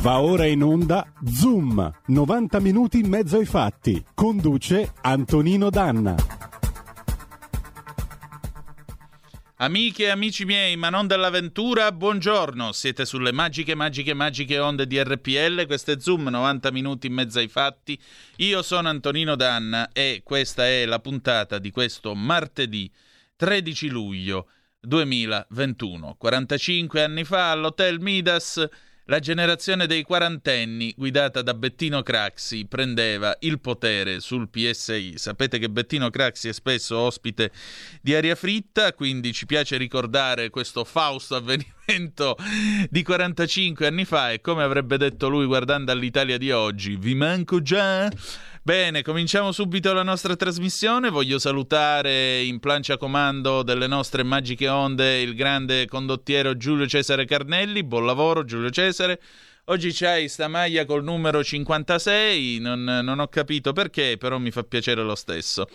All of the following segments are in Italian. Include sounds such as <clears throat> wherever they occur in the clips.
Va ora in onda Zoom, 90 minuti in mezzo ai fatti. Conduce Antonino Danna. Amiche e amici miei, ma non dell'avventura, buongiorno. Siete sulle magiche, magiche, magiche onde di RPL. Questo è Zoom, 90 minuti in mezzo ai fatti. Io sono Antonino Danna e questa è la puntata di questo martedì 13 luglio 2021. 45 anni fa all'Hotel Midas la generazione dei quarantenni, guidata da Bettino Craxi, prendeva il potere sul PSI. Sapete che Bettino Craxi è spesso ospite di Aria Fritta, quindi ci piace ricordare questo fausto <laughs> avvenimento di 45 anni fa e come avrebbe detto lui guardando all'Italia di oggi, vi manco già? Bene, cominciamo subito la nostra trasmissione. Voglio salutare in plancia comando delle nostre magiche onde il grande condottiero Giulio Cesare Carnelli. Buon lavoro Giulio Cesare. Oggi c'hai sta maglia col numero 56, non, non, ho capito perché, però mi fa piacere lo stesso.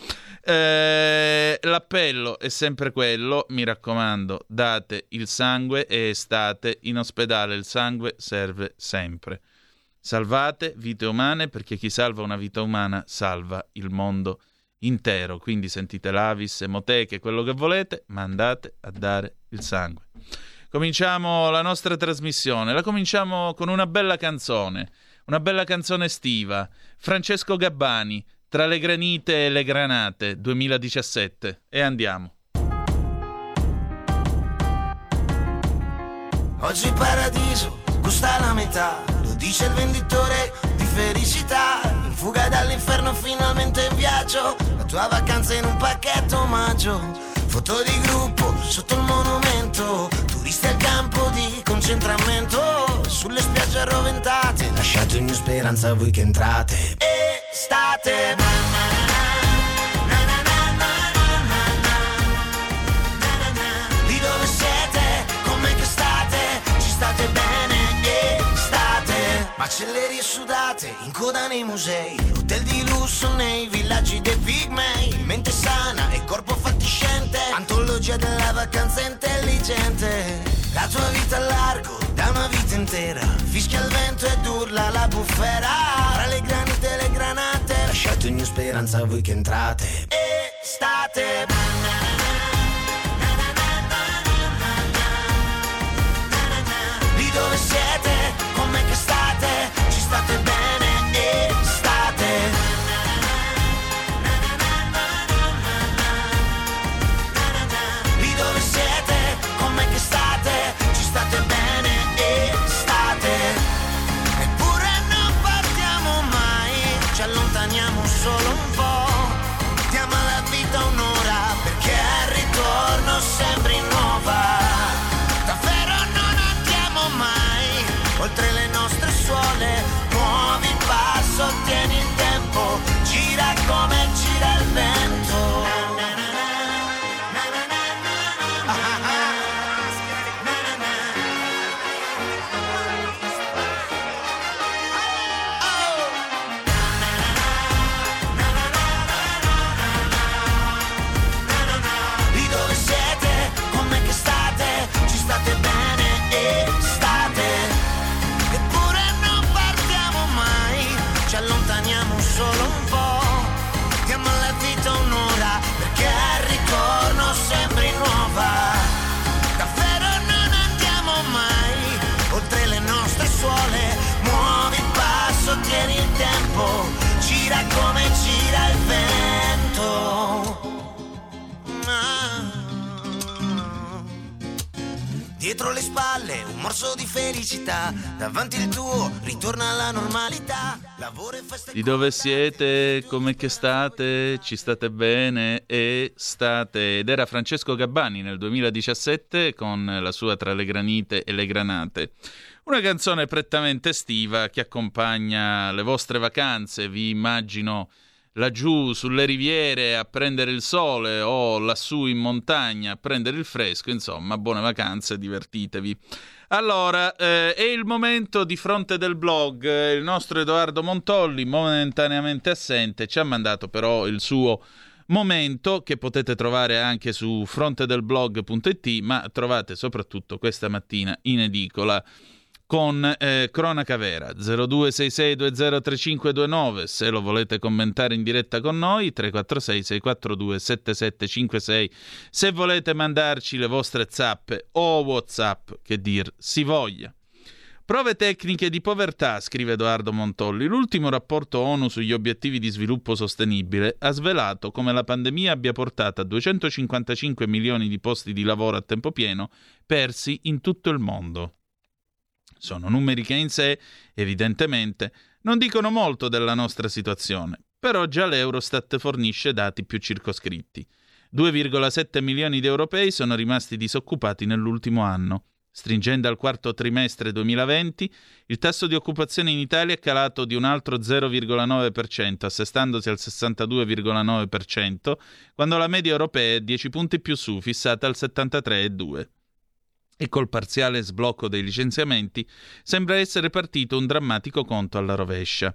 Eh, l'appello è sempre quello, mi raccomando, date il sangue e state in ospedale, il sangue serve sempre. Salvate vite umane perché chi salva una vita umana salva il mondo intero. Quindi sentite l'Avis, emoteche, quello che volete, ma andate a dare il sangue. Cominciamo la nostra trasmissione. La cominciamo con una bella canzone, una bella canzone estiva. Francesco Gabbani, Tra le granite e le granate, 2017. E andiamo. Oggi paradiso costa la metà dice il venditore di felicità. In fuga dall'inferno, finalmente in viaggio. La tua vacanza in un pacchetto omaggio. Foto di gruppo sotto il monumento. Turisti al campo di concentramento. Sulle spiagge arroventate. Lasciate ogni speranza voi che entrate. Estate. Macellerie sudate, in coda nei musei, hotel di lusso nei villaggi dei pigmei, mente sana e corpo fatiscente, antologia della vacanza intelligente. La tua vita a largo, da una vita intera, fischia il vento ed urla la bufera. Tra le granite e le granate, lasciate ogni speranza a voi che entrate. Estate. Un morso di felicità, davanti il tuo ritorna alla normalità. Lavoro e festa Di dove siete? Come che state? Ci state bene? E state. Ed era Francesco Gabbani nel 2017 con la sua Tra le granite e le granate. Una canzone prettamente estiva che accompagna le vostre vacanze, vi immagino laggiù sulle riviere a prendere il sole o lassù in montagna a prendere il fresco, insomma, buone vacanze, divertitevi. Allora, eh, è il momento di fronte del blog. Il nostro Edoardo Montolli, momentaneamente assente, ci ha mandato però il suo momento che potete trovare anche su frontedelblog.it, ma trovate soprattutto questa mattina in edicola con eh, Cronaca Vera 0266203529 se lo volete commentare in diretta con noi 346 642 7756 se volete mandarci le vostre zappe o whatsapp che dir si voglia Prove tecniche di povertà, scrive Edoardo Montolli. L'ultimo rapporto ONU sugli obiettivi di sviluppo sostenibile ha svelato come la pandemia abbia portato a 255 milioni di posti di lavoro a tempo pieno persi in tutto il mondo. Sono numeri che in sé, evidentemente, non dicono molto della nostra situazione, però già l'Eurostat fornisce dati più circoscritti. 2,7 milioni di europei sono rimasti disoccupati nell'ultimo anno. Stringendo al quarto trimestre 2020, il tasso di occupazione in Italia è calato di un altro 0,9%, assestandosi al 62,9%, quando la media europea è 10 punti più su, fissata al 73,2% e col parziale sblocco dei licenziamenti sembra essere partito un drammatico conto alla rovescia.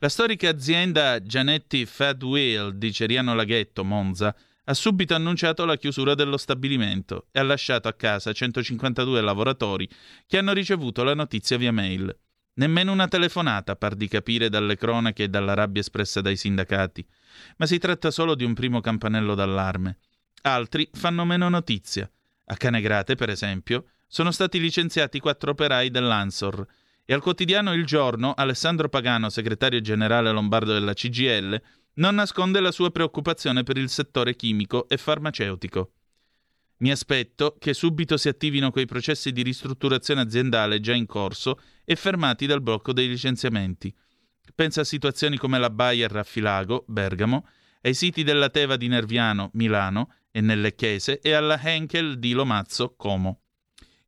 La storica azienda Gianetti Fat Wheel di Ceriano Laghetto, Monza, ha subito annunciato la chiusura dello stabilimento e ha lasciato a casa 152 lavoratori che hanno ricevuto la notizia via mail. Nemmeno una telefonata, par di capire dalle cronache e dalla rabbia espressa dai sindacati. Ma si tratta solo di un primo campanello d'allarme. Altri fanno meno notizia. A Canegrate, per esempio, sono stati licenziati quattro operai dell'Ansor e al quotidiano Il Giorno Alessandro Pagano, segretario generale lombardo della CGL, non nasconde la sua preoccupazione per il settore chimico e farmaceutico. Mi aspetto che subito si attivino quei processi di ristrutturazione aziendale già in corso e fermati dal blocco dei licenziamenti. Pensa a situazioni come la Bayer a Filago, Bergamo, ai siti della Teva di Nerviano, Milano, e nelle chiese e alla Henkel di Lomazzo, Como.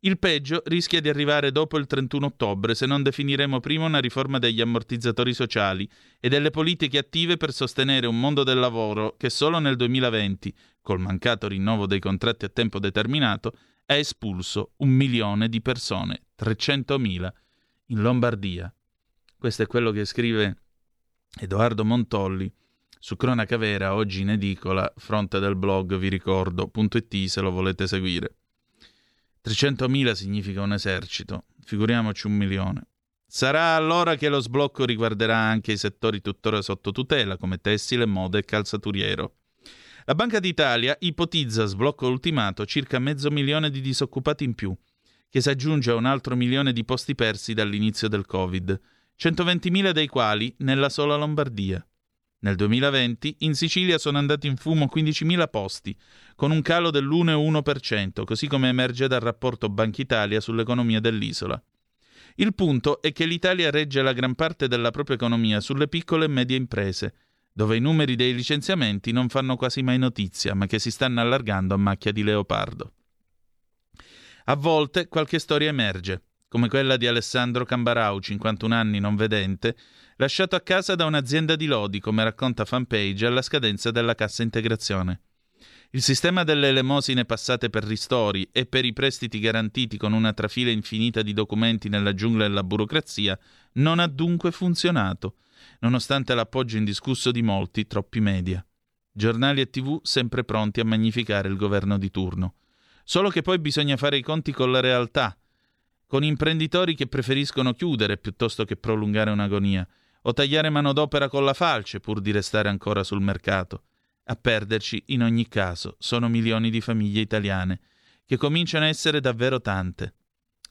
Il peggio rischia di arrivare dopo il 31 ottobre se non definiremo prima una riforma degli ammortizzatori sociali e delle politiche attive per sostenere un mondo del lavoro che solo nel 2020, col mancato rinnovo dei contratti a tempo determinato, ha espulso un milione di persone, 300.000, in Lombardia. Questo è quello che scrive Edoardo Montolli su Cronaca Vera, oggi in edicola, fronte del blog, vi ricordo, .it se lo volete seguire. 300.000 significa un esercito, figuriamoci un milione. Sarà allora che lo sblocco riguarderà anche i settori tuttora sotto tutela, come tessile, moda e calzaturiero. La Banca d'Italia ipotizza sblocco ultimato circa mezzo milione di disoccupati in più, che si aggiunge a un altro milione di posti persi dall'inizio del Covid, 120.000 dei quali nella sola Lombardia. Nel 2020 in Sicilia sono andati in fumo 15.000 posti, con un calo dell'1,1%, così come emerge dal rapporto Banca Italia sull'economia dell'isola. Il punto è che l'Italia regge la gran parte della propria economia sulle piccole e medie imprese, dove i numeri dei licenziamenti non fanno quasi mai notizia, ma che si stanno allargando a macchia di leopardo. A volte qualche storia emerge, come quella di Alessandro Cambarau, 51 anni non vedente, lasciato a casa da un'azienda di lodi, come racconta Fanpage, alla scadenza della cassa integrazione. Il sistema delle elemosine passate per ristori e per i prestiti garantiti con una trafila infinita di documenti nella giungla della burocrazia non ha dunque funzionato, nonostante l'appoggio indiscusso di molti, troppi media. Giornali e tv sempre pronti a magnificare il governo di turno. Solo che poi bisogna fare i conti con la realtà, con imprenditori che preferiscono chiudere piuttosto che prolungare un'agonia, o tagliare manodopera con la falce pur di restare ancora sul mercato. A perderci, in ogni caso, sono milioni di famiglie italiane, che cominciano a essere davvero tante.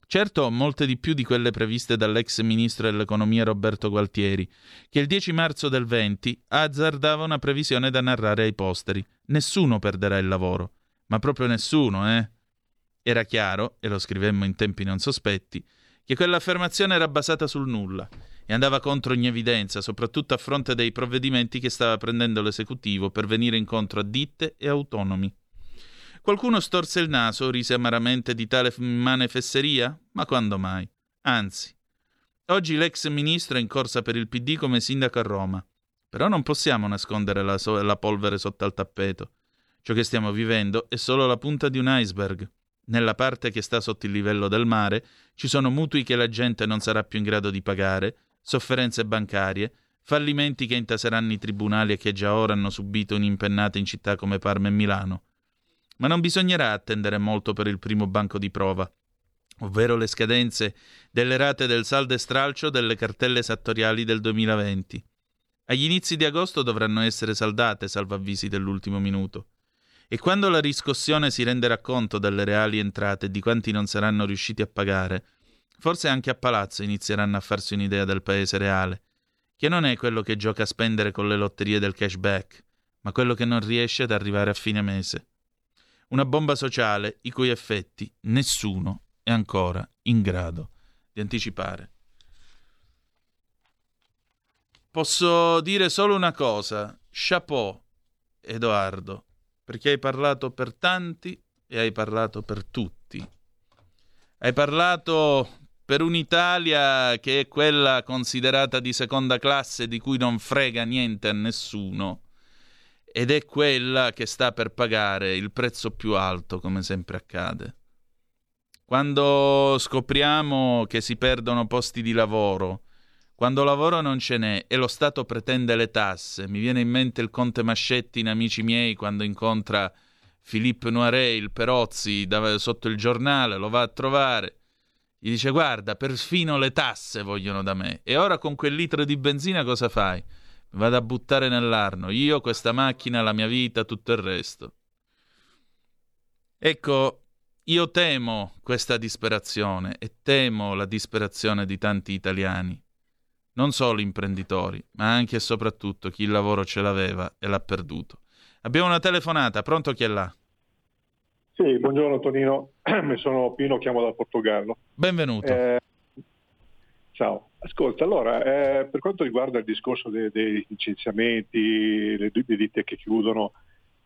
Certo, molte di più di quelle previste dall'ex ministro dell'economia Roberto Gualtieri, che il 10 marzo del 20 azzardava una previsione da narrare ai posteri. Nessuno perderà il lavoro. Ma proprio nessuno, eh? Era chiaro, e lo scrivemmo in tempi non sospetti, che quell'affermazione era basata sul nulla e andava contro ogni evidenza, soprattutto a fronte dei provvedimenti che stava prendendo l'esecutivo per venire incontro a ditte e autonomi. Qualcuno storse il naso, rise amaramente di tale immane fesseria? Ma quando mai? Anzi, oggi l'ex ministro è in corsa per il PD come sindaco a Roma. Però non possiamo nascondere la, so- la polvere sotto al tappeto. Ciò che stiamo vivendo è solo la punta di un iceberg. Nella parte che sta sotto il livello del mare ci sono mutui che la gente non sarà più in grado di pagare, sofferenze bancarie, fallimenti che intaseranno i tribunali e che già ora hanno subito un'impennata in città come Parma e Milano. Ma non bisognerà attendere molto per il primo banco di prova. ovvero le scadenze delle rate del saldo e stralcio delle cartelle esattoriali del 2020. Agli inizi di agosto dovranno essere saldate salvavvisi dell'ultimo minuto. E quando la riscossione si renderà conto delle reali entrate e di quanti non saranno riusciti a pagare, forse anche a palazzo inizieranno a farsi un'idea del paese reale, che non è quello che gioca a spendere con le lotterie del cashback, ma quello che non riesce ad arrivare a fine mese. Una bomba sociale i cui effetti nessuno è ancora in grado di anticipare. Posso dire solo una cosa, chapeau, Edoardo, perché hai parlato per tanti e hai parlato per tutti. Hai parlato per un'Italia che è quella considerata di seconda classe di cui non frega niente a nessuno ed è quella che sta per pagare il prezzo più alto, come sempre accade. Quando scopriamo che si perdono posti di lavoro, quando lavoro non ce n'è e lo Stato pretende le tasse, mi viene in mente il conte Mascetti in Amici miei quando incontra Philippe Noiret, il Perozzi, sotto il giornale, lo va a trovare. Gli dice guarda, perfino le tasse vogliono da me. E ora con quel litro di benzina cosa fai? Mi vado a buttare nell'arno. Io, questa macchina, la mia vita, tutto il resto. Ecco, io temo questa disperazione e temo la disperazione di tanti italiani non solo imprenditori, ma anche e soprattutto chi il lavoro ce l'aveva e l'ha perduto. Abbiamo una telefonata, pronto chi è là? Sì, buongiorno Tonino, <clears throat> sono Pino, chiamo da Portogallo. Benvenuto. Eh, ciao, ascolta, allora, eh, per quanto riguarda il discorso dei, dei licenziamenti, le, le ditte che chiudono,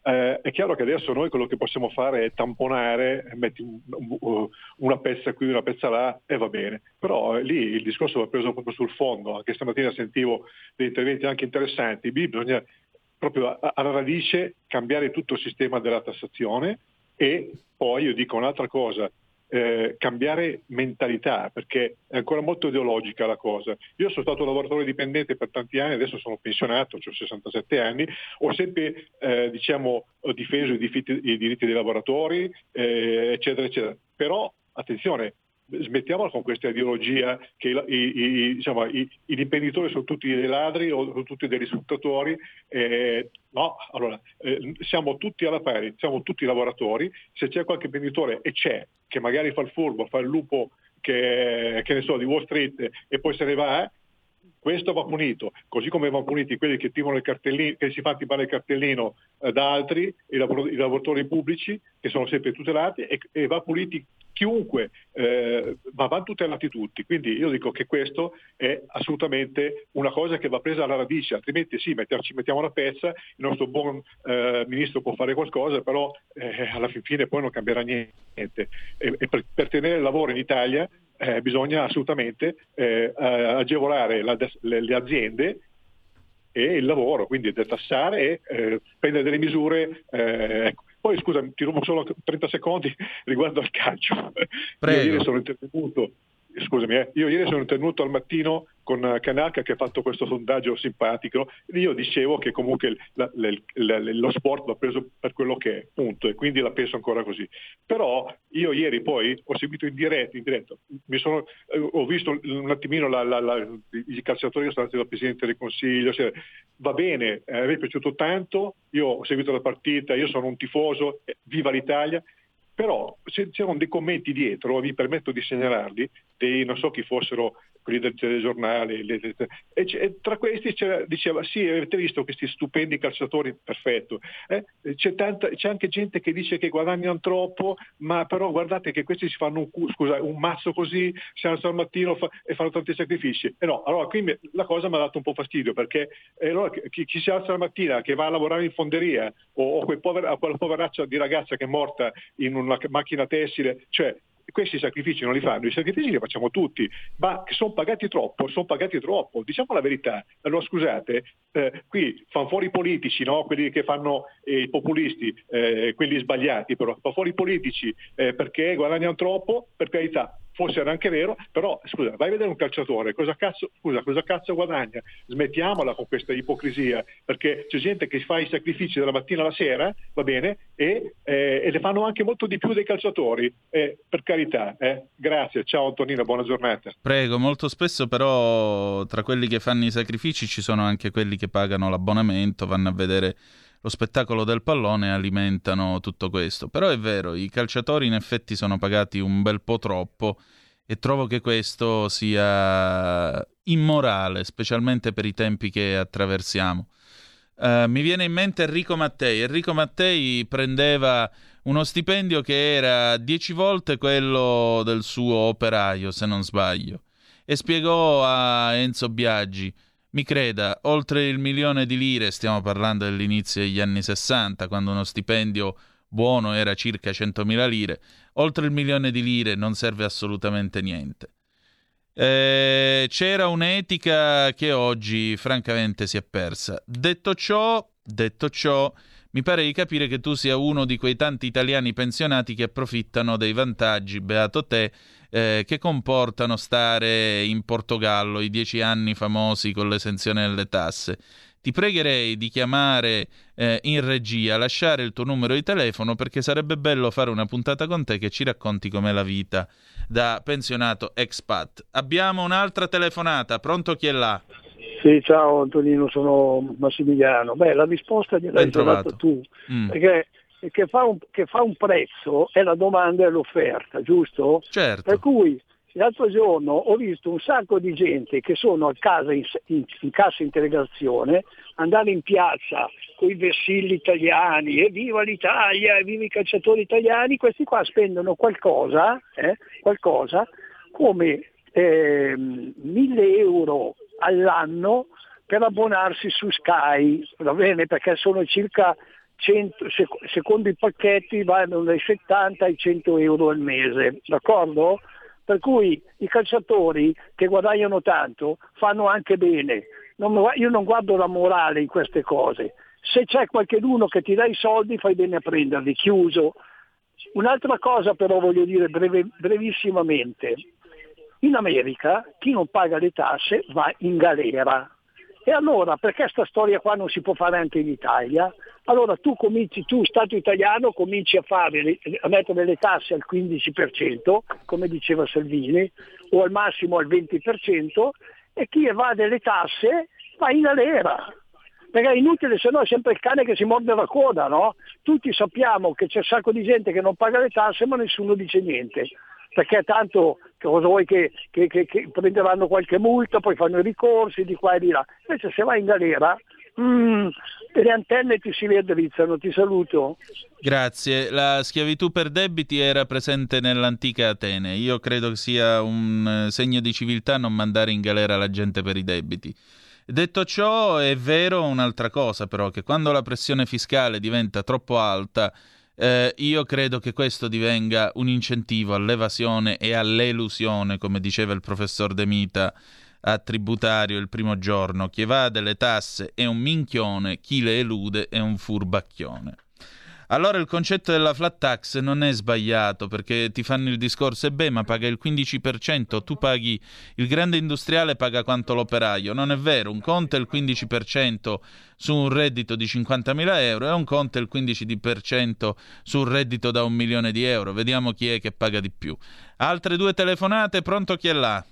eh, è chiaro che adesso noi quello che possiamo fare è tamponare, metti un, un, una pezza qui, una pezza là e va bene. Però eh, lì il discorso va preso proprio sul fondo, anche stamattina sentivo dei interventi anche interessanti, lì bisogna proprio alla radice cambiare tutto il sistema della tassazione e poi io dico un'altra cosa, eh, cambiare mentalità, perché è ancora molto ideologica la cosa. Io sono stato lavoratore dipendente per tanti anni, adesso sono pensionato, ho 67 anni, ho sempre eh, diciamo, difeso i diritti, i diritti dei lavoratori, eh, eccetera, eccetera. Però, attenzione, smettiamola con questa ideologia che i, i, diciamo, i, gli imprenditori sono tutti dei ladri o sono tutti dei sfruttatori. Eh, no, allora, eh, siamo tutti alla pari, siamo tutti lavoratori. Se c'è qualche imprenditore, e c'è, che magari fa il furbo, fa il lupo che, che ne so, di Wall Street e poi se ne va, questo va punito, così come vanno puniti quelli che, che si fanno timare il cartellino eh, da altri, i, lavor- i, lavoratori pubblici che sono sempre tutelati e, e va puniti chiunque, eh, ma vanno tutelati tutti. Quindi io dico che questo è assolutamente una cosa che va presa alla radice, altrimenti sì, metterci, mettiamo la pezza, il nostro buon eh, ministro può fare qualcosa, però eh, alla fine poi non cambierà niente. E, e per, per tenere il lavoro in Italia eh, bisogna assolutamente eh, agevolare la, le, le, aziende e il lavoro, quindi detassare e eh, prendere delle misure. Eh, ecco. Poi scusa, ti rubo solo 30 secondi <laughs> riguardo al calcio. Prego. Io ieri sono intervenuto scusami, eh, io ieri sono intervenuto al mattino con Canacca che ha fatto questo sondaggio simpatico, io dicevo che comunque la, la, la, lo sport va preso per quello che è, punto, e quindi la penso ancora così. Però io ieri poi ho seguito in diretta, in diretto, sono, eh, ho visto un attimino i calciatori sono stati dal Presidente del Consiglio, cioè, va bene, eh, mi è piaciuto tanto, io ho seguito la partita, io sono un tifoso, eh, viva l'Italia, però c'erano dei commenti dietro, vi permetto di segnalarli, dei, non so chi fossero quelli del telegiornale, le, le, e, e, tra questi diceva sì avete visto questi stupendi calciatori, perfetto, eh? c'è, tanta, c'è, anche gente che dice che guadagnano troppo, ma però guardate che questi si fanno un, scusa, un mazzo così, si alzano al mattino fa, e fanno tanti sacrifici. E no, allora qui la cosa mi ha dato un po' fastidio perché eh, allora, chi, chi, si alza la mattina, che va a lavorare in fonderia o, o quel pover, quella poveraccia di ragazza che è morta in una macchina tessile, cioè questi sacrifici non li fanno, i sacrifici li facciamo tutti, ma sono pagati troppo, sono pagati troppo, diciamo la verità. Allora scusate, eh, qui fanno fuori i politici, no? quelli che fanno eh, i populisti, eh, quelli sbagliati però, fanno fuori i politici eh, perché guadagnano troppo, per carità, forse era anche vero, però scusa, vai a vedere un calciatore, cosa cazzo, scusa, cosa cazzo guadagna? Smettiamola con questa ipocrisia, perché c'è gente che fa i sacrifici dalla mattina alla sera, va bene, e, eh, e le fanno anche molto di più dei calciatori, eh, per carità. Eh. Grazie, ciao Antonino, buona giornata. Prego, molto spesso però tra quelli che fanno i sacrifici ci sono anche quelli che pagano l'abbonamento, vanno a vedere lo spettacolo del pallone alimentano tutto questo. Però è vero, i calciatori in effetti sono pagati un bel po' troppo e trovo che questo sia immorale, specialmente per i tempi che attraversiamo. Uh, mi viene in mente Enrico Mattei. Enrico Mattei prendeva uno stipendio che era dieci volte quello del suo operaio, se non sbaglio, e spiegò a Enzo Biaggi mi creda, oltre il milione di lire, stiamo parlando dell'inizio degli anni 60, quando uno stipendio buono era circa 100.000 lire, oltre il milione di lire non serve assolutamente niente. Eh, c'era un'etica che oggi francamente si è persa. Detto ciò, detto ciò, mi pare di capire che tu sia uno di quei tanti italiani pensionati che approfittano dei vantaggi, beato te, eh, che comportano stare in Portogallo i dieci anni famosi con l'esenzione delle tasse. Ti pregherei di chiamare eh, in regia, lasciare il tuo numero di telefono perché sarebbe bello fare una puntata con te che ci racconti com'è la vita da pensionato expat. Abbiamo un'altra telefonata, pronto chi è là? Sì, ciao Antonino, sono Massimiliano. Beh, la risposta gliel'hai data tu, mm. perché che fa, un, che fa, un, prezzo è la domanda e l'offerta, giusto? Certo. Per cui l'altro giorno ho visto un sacco di gente che sono a casa in, in, in cassa integrazione, andare in piazza con i vessilli italiani, evviva l'Italia, evviva i calciatori italiani, questi qua spendono qualcosa, eh, qualcosa come eh, 1000 euro all'anno per abbonarsi su Sky, va bene? Perché sono circa 100, secondo i pacchetti vanno dai 70 ai 100 euro al mese, d'accordo? Per cui i calciatori che guadagnano tanto fanno anche bene. Non, io non guardo la morale in queste cose. Se c'è qualcuno che ti dà i soldi fai bene a prenderli, chiuso. Un'altra cosa però voglio dire breve, brevissimamente. In America chi non paga le tasse va in galera. E allora perché questa storia qua non si può fare anche in Italia? Allora tu cominci, tu Stato italiano, cominci a, fare, a mettere le tasse al 15%, come diceva Salvini, o al massimo al 20%, e chi evade le tasse va in galera. Perché è inutile, se no è sempre il cane che si morde la coda, no? Tutti sappiamo che c'è un sacco di gente che non paga le tasse ma nessuno dice niente perché tanto cosa vuoi che, che, che, che, prenderanno qualche multa, poi fanno i ricorsi di qua e di là. Invece se vai in galera, mm, le antenne ti si riaddrizzano, ti saluto. Grazie. La schiavitù per debiti era presente nell'antica Atene. Io credo che sia un eh, segno di civiltà non mandare in galera la gente per i debiti. Detto ciò, è vero un'altra cosa però, che quando la pressione fiscale diventa troppo alta, eh, io credo che questo divenga un incentivo all'evasione e all'elusione, come diceva il professor De Mita a tributario il primo giorno. Chi evade le tasse è un minchione, chi le elude è un furbacchione. Allora il concetto della flat tax non è sbagliato perché ti fanno il discorso e beh ma paga il 15%, tu paghi il grande industriale paga quanto l'operaio, non è vero, un conto è il 15% su un reddito di 50.000 euro e un conto è il 15% su un reddito da un milione di euro, vediamo chi è che paga di più. Altre due telefonate, pronto chi è là?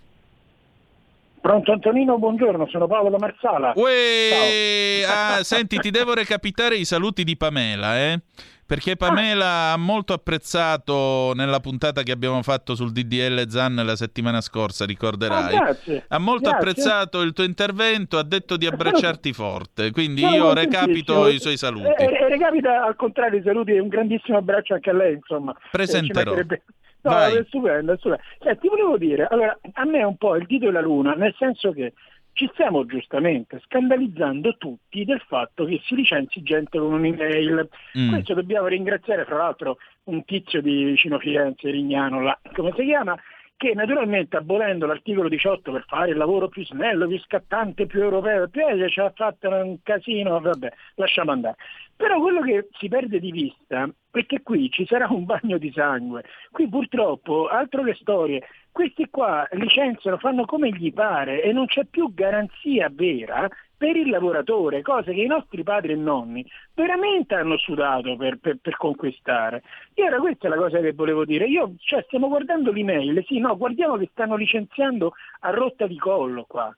Pronto Antonino, buongiorno, sono Paolo da Marsala. Uè, ah, senti, ti devo recapitare i saluti di Pamela, eh? Perché Pamela ah. ha molto apprezzato nella puntata che abbiamo fatto sul DDL Zan la settimana scorsa, ricorderai. Ah, ha molto grazie. apprezzato il tuo intervento, ha detto di abbracciarti forte, quindi io recapito i suoi saluti. E, e recapita al contrario i saluti e un grandissimo abbraccio anche a lei, insomma. Presenterò. Eh, No, è stupendo, è stupendo. Cioè, ti volevo dire, allora, a me è un po' il dito e la luna, nel senso che ci stiamo giustamente scandalizzando tutti del fatto che si licenzi gente con un'email. Mm. Questo dobbiamo ringraziare, fra l'altro, un tizio di vicino Firenze, Rignano, là, come si chiama, che naturalmente abolendo l'articolo 18 per fare il lavoro più snello, più scattante, più europeo, più ci ha fatto un casino, vabbè, lasciamo andare. Però quello che si perde di vista è che qui ci sarà un bagno di sangue. Qui purtroppo, altro che storie, questi qua licenziano, fanno come gli pare e non c'è più garanzia vera per il lavoratore, cose che i nostri padri e nonni veramente hanno sudato per, per, per conquistare. E ora questa è la cosa che volevo dire. Io, cioè, stiamo guardando l'email, sì, no, guardiamo che stanno licenziando a rotta di collo qua.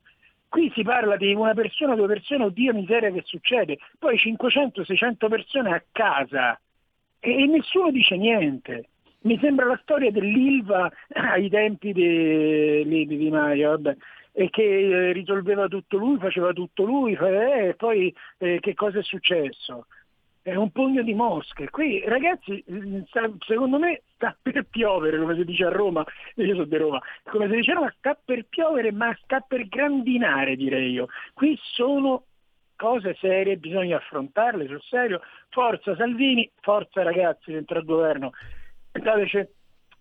Qui si parla di una persona, due persone, oddio miseria che succede, poi 500-600 persone a casa e, e nessuno dice niente. Mi sembra la storia dell'Ilva ai tempi di, di, di Maio, vabbè e che eh, risolveva tutto lui, faceva tutto lui, eh, e poi eh, che cosa è successo? È un pugno di mosche. Qui ragazzi, mm, secondo me sta per piovere, come si dice a Roma, <laughs> io sono di Roma, come si dice a Roma sta per piovere ma sta per grandinare direi io. Qui sono cose serie, bisogna affrontarle sul serio. Forza Salvini, forza ragazzi dentro al governo. Dateci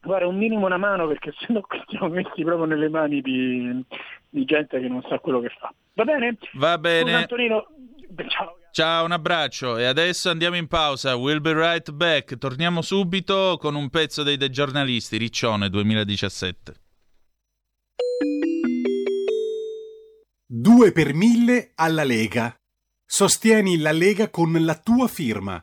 guarda, un minimo una mano perché sennò siamo <laughs> messi proprio nelle mani di, di, gente che non sa quello che fa. Va bene? Va bene. Antonino, ciao. Ciao, un abbraccio e adesso andiamo in pausa. We'll be right back. Torniamo subito con un pezzo dei, dei giornalisti, Riccione 2017. 2 per 1000 alla Lega. Sostieni la Lega con la tua firma.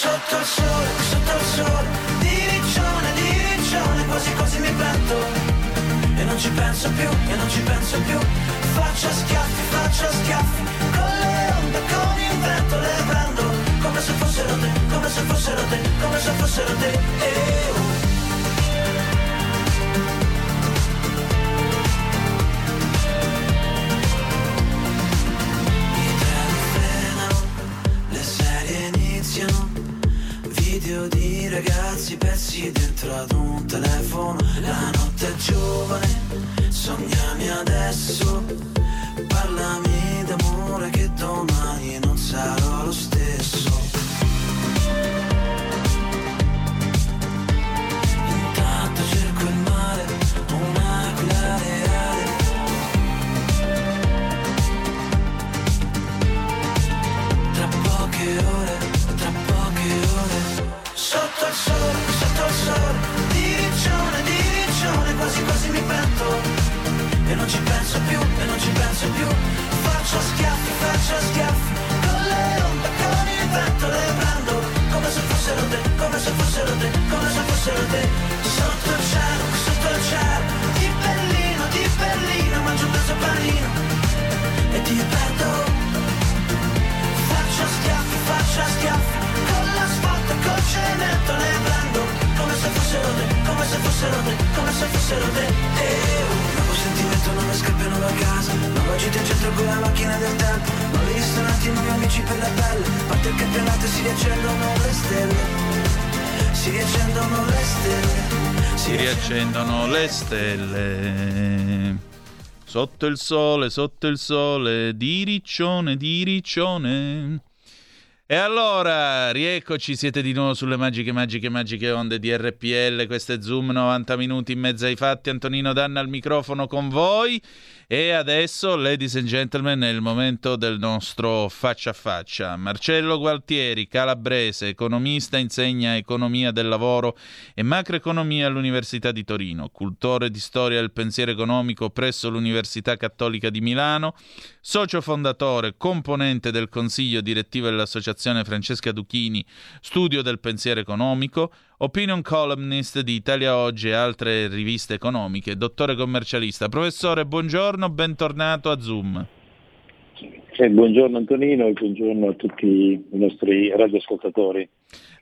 Sotto il sole, sotto il sole Di riccione, di riccione Quasi quasi mi pento E non ci penso più, e non ci penso più. Faccio schiaffi, faccio schiaffi Con le onde, con il vento Le prendo. Come se fossero te Come se fossero te, come se fossero te. Eh, sognami adesso, fossero te eh, Un nuovo sentimento, nuove scarpe, nuova casa. Nuova gita in centro con la macchina del tempo. Nuovi ristoranti, nuovi amici per la pelle. Parte il campionato e si riaccendono le stelle? Si riaccendono le stelle. Si riaccendono le stelle. Sotto il sole, sotto il sole, di riccione, di riccione e allora, rieccoci, siete di nuovo sulle magiche, magiche, magiche onde di RPL, questo è Zoom 90 minuti in mezzo ai fatti, Antonino Danna al microfono con voi e adesso, ladies and gentlemen, è il momento del nostro faccia a faccia. Marcello Gualtieri, calabrese, economista, insegna economia del lavoro e macroeconomia all'Università di Torino, cultore di storia del pensiero economico presso l'Università Cattolica di Milano, socio fondatore, componente del consiglio direttivo dell'Associazione Francesca Duchini, studio del pensiero economico, opinion columnist di Italia Oggi e altre riviste economiche, dottore commercialista. Professore, buongiorno, bentornato a Zoom. Eh, buongiorno Antonino e buongiorno a tutti i nostri radioascoltatori.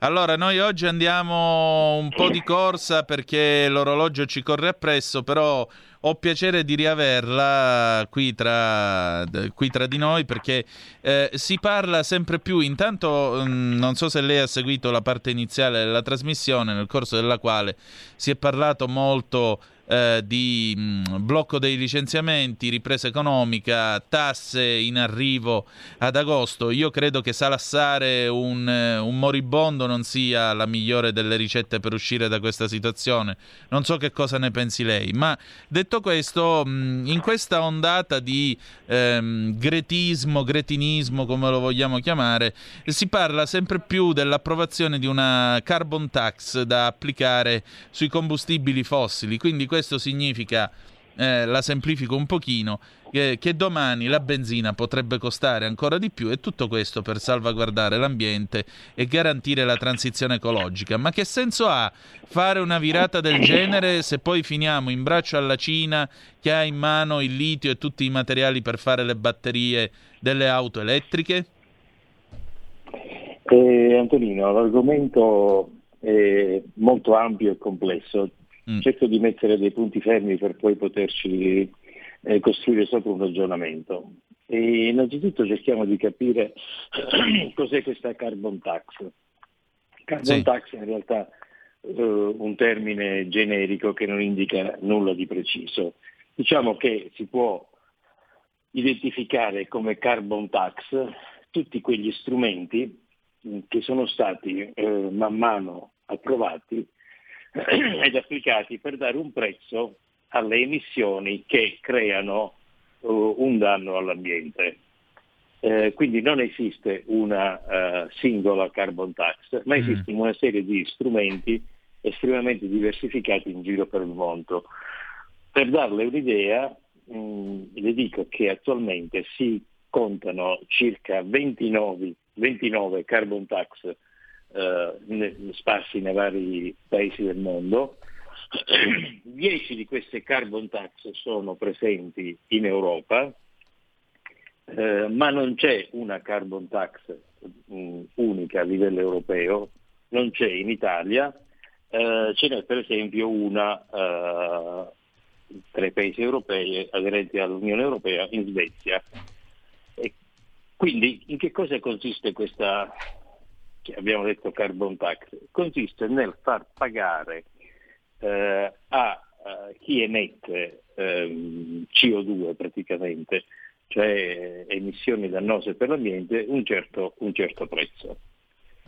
Allora, noi oggi andiamo un po' di corsa perché l'orologio ci corre appresso, però ho piacere di riaverla qui tra, qui tra di noi perché eh, si parla sempre più. Intanto, mh, mm, non so se lei ha seguito la parte iniziale della trasmissione, nel corso della quale si è parlato molto eh, di mh, mm, blocco dei licenziamenti, ripresa economica, tasse in arrivo ad agosto. Io credo che salassare un, eh, un moribondo non sia la migliore delle ricette per uscire da questa situazione. Non so che cosa ne pensi lei, ma detto questo, mh, mm, in questa ondata di ehm, gretismo, gretinismo, come lo vogliamo chiamare, si parla sempre più dell'approvazione di una carbon tax da applicare sui combustibili fossili. Quindi questo significa, eh, la semplifico un pochino, che, che, domani la benzina potrebbe costare ancora di più e tutto questo per salvaguardare l'ambiente e garantire la transizione ecologica. Ma che senso ha fare una virata del genere se poi finiamo in braccio alla Cina che ha in mano il litio e tutti i materiali per fare le batterie delle auto elettriche? Eh, Antonino, l'argomento è molto ampio e complesso. Mm. Cerco di mettere dei punti fermi per poi poterci eh, costruire sopra un ragionamento. E innanzitutto cerchiamo di capire <clears throat> cos'è questa carbon tax. Carbon sì. tax è in realtà eh, un termine generico che non indica nulla di preciso. Diciamo che si può identificare come carbon tax tutti quegli strumenti che sono stati eh, man mano approvati <clears throat> ed applicati per dare un prezzo alle emissioni che creano uh, un danno all'ambiente. Eh, quindi non esiste una uh, singola carbon tax, ma esiste mm. una serie di strumenti estremamente diversificati in giro per il mondo. Per darle un'idea, mh, mm, le dico che attualmente si contano circa 29, 29 carbon tax uh, sparsi nei vari paesi del mondo, <clears throat> 10 di queste carbon tax sono presenti in Europa, eh, ma non c'è una carbon tax mh, mm, unica a livello europeo, non c'è in Italia, eh, ce n'è per esempio una eh, tra i paesi europei aderenti all'Unione Europea in Svezia. E quindi in che cosa consiste questa, abbiamo detto carbon tax? Consiste nel far pagare eh, a uh, chi emette ehm, CO2 praticamente, cioè emissioni dannose per l'ambiente, un certo, un certo prezzo.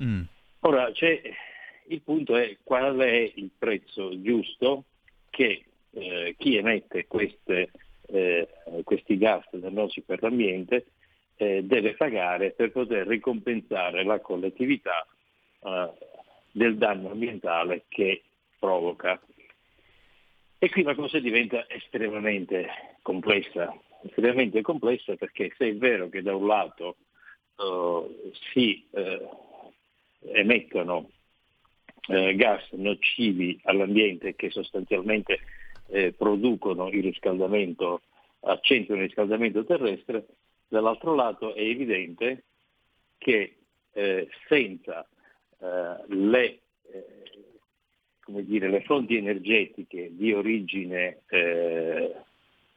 Mm. Ora, il punto è qual è il prezzo giusto che eh, chi emette queste, eh, questi gas dannosi per l'ambiente eh, deve pagare per poter ricompensare la collettività eh, del danno ambientale che provoca. E qui la cosa diventa estremamente complessa, estremamente complessa perché se è vero che da un lato uh, si uh, emettono uh, gas nocivi all'ambiente che sostanzialmente producono il riscaldamento, accentuano il riscaldamento terrestre, dall'altro lato è evidente che senza le come dire, le fonti energetiche di origine, eh,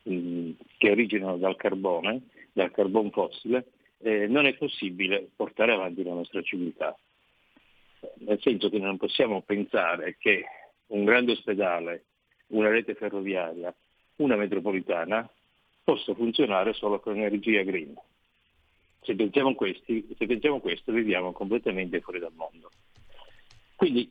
che originano dal carbone, dal carbone fossile, eh, non è possibile portare avanti la nostra civiltà. Nel senso che non possiamo pensare che un grande ospedale, una rete ferroviaria, una metropolitana possa funzionare solo con energia green. Se pensiamo, questi, se pensiamo questo viviamo completamente fuori dal mondo. Quindi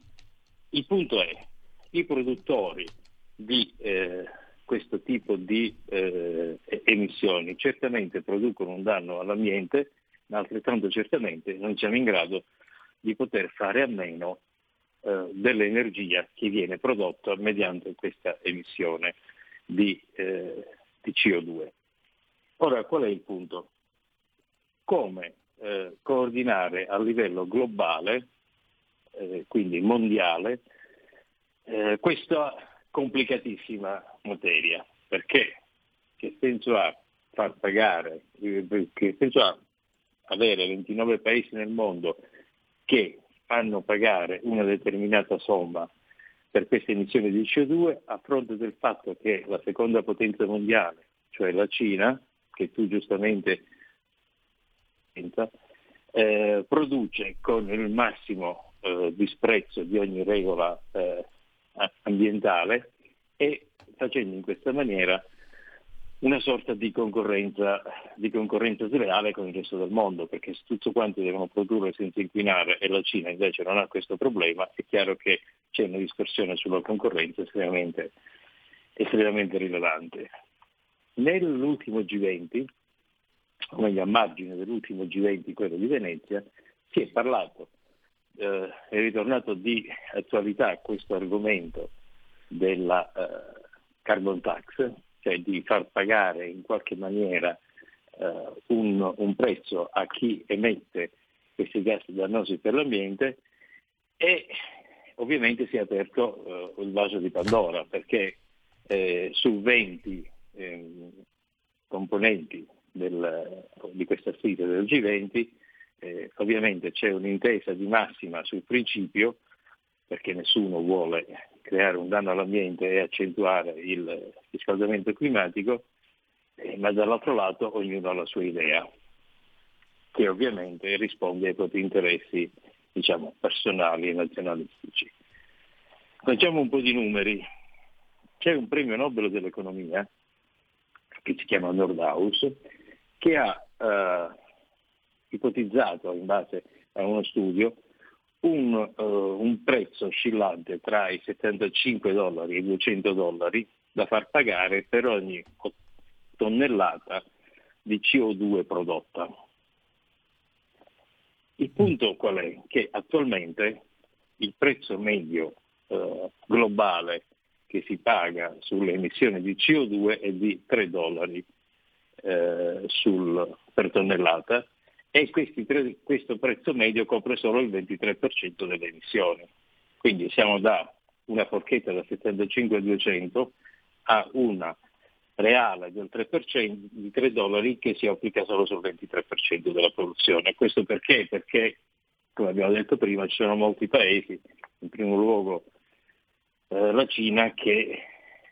il punto è, i produttori di eh, questo tipo di eh, emissioni certamente producono un danno all'ambiente, ma altrettanto certamente non siamo in grado di poter fare a meno eh, dell'energia che viene prodotta mediante questa emissione di, eh, di CO2. Ora, qual è il punto? Come eh, coordinare a livello globale, eh, quindi mondiale, eh, questa complicatissima materia, perché che senso ha far pagare, che senso ha avere 29 paesi nel mondo che fanno pagare una determinata somma per queste emissioni di CO2 a fronte del fatto che la seconda potenza mondiale, cioè la Cina, che tu giustamente eh, produce con il massimo eh, disprezzo di ogni regola eh, ambientale e facendo in questa maniera una sorta di concorrenza, di concorrenza sleale con il resto del mondo, perché se tutto quanto devono produrre senza inquinare e la Cina invece non ha questo problema, è chiaro che c'è una dispersione sulla concorrenza estremamente, estremamente rilevante. Nell'ultimo G20, o meglio a margine dell'ultimo G20, quello di Venezia, si è parlato, eh, è ritornato di attualità questo argomento della eh, carbon tax, cioè di far pagare in qualche maniera eh, un, un, prezzo a chi emette questi gas dannosi per l'ambiente e ovviamente si è aperto eh, il vaso di Pandora perché eh, su 20 ehm, componenti del, di questa sfida del G20 eh, ovviamente c'è un'intesa di massima sul principio perché nessuno vuole creare un danno all'ambiente e accentuare il riscaldamento climatico, eh, ma dall'altro lato ognuno ha la sua idea, che ovviamente risponde ai propri interessi diciamo, personali e nazionalistici. Facciamo un po' di numeri. C'è un premio Nobel dell'economia che si chiama Nordhaus che ha eh, ipotizzato in base a uno studio un, uh, un, prezzo oscillante tra i 75 dollari e i 200 dollari da far pagare per ogni tonnellata di CO2 prodotta. Il punto qual è? Che attualmente il prezzo medio uh, globale che si paga sulle emissioni di CO2 è di 3 dollari uh, sul, per tonnellata e questi, questo prezzo medio copre solo il 23% delle emissioni. Quindi siamo da una forchetta da 75 a 200 a una reale del 3% di 3 dollari che si applica solo sul 23% della produzione. Questo perché? Perché, come abbiamo detto prima, ci sono molti paesi, in primo luogo eh, la Cina, che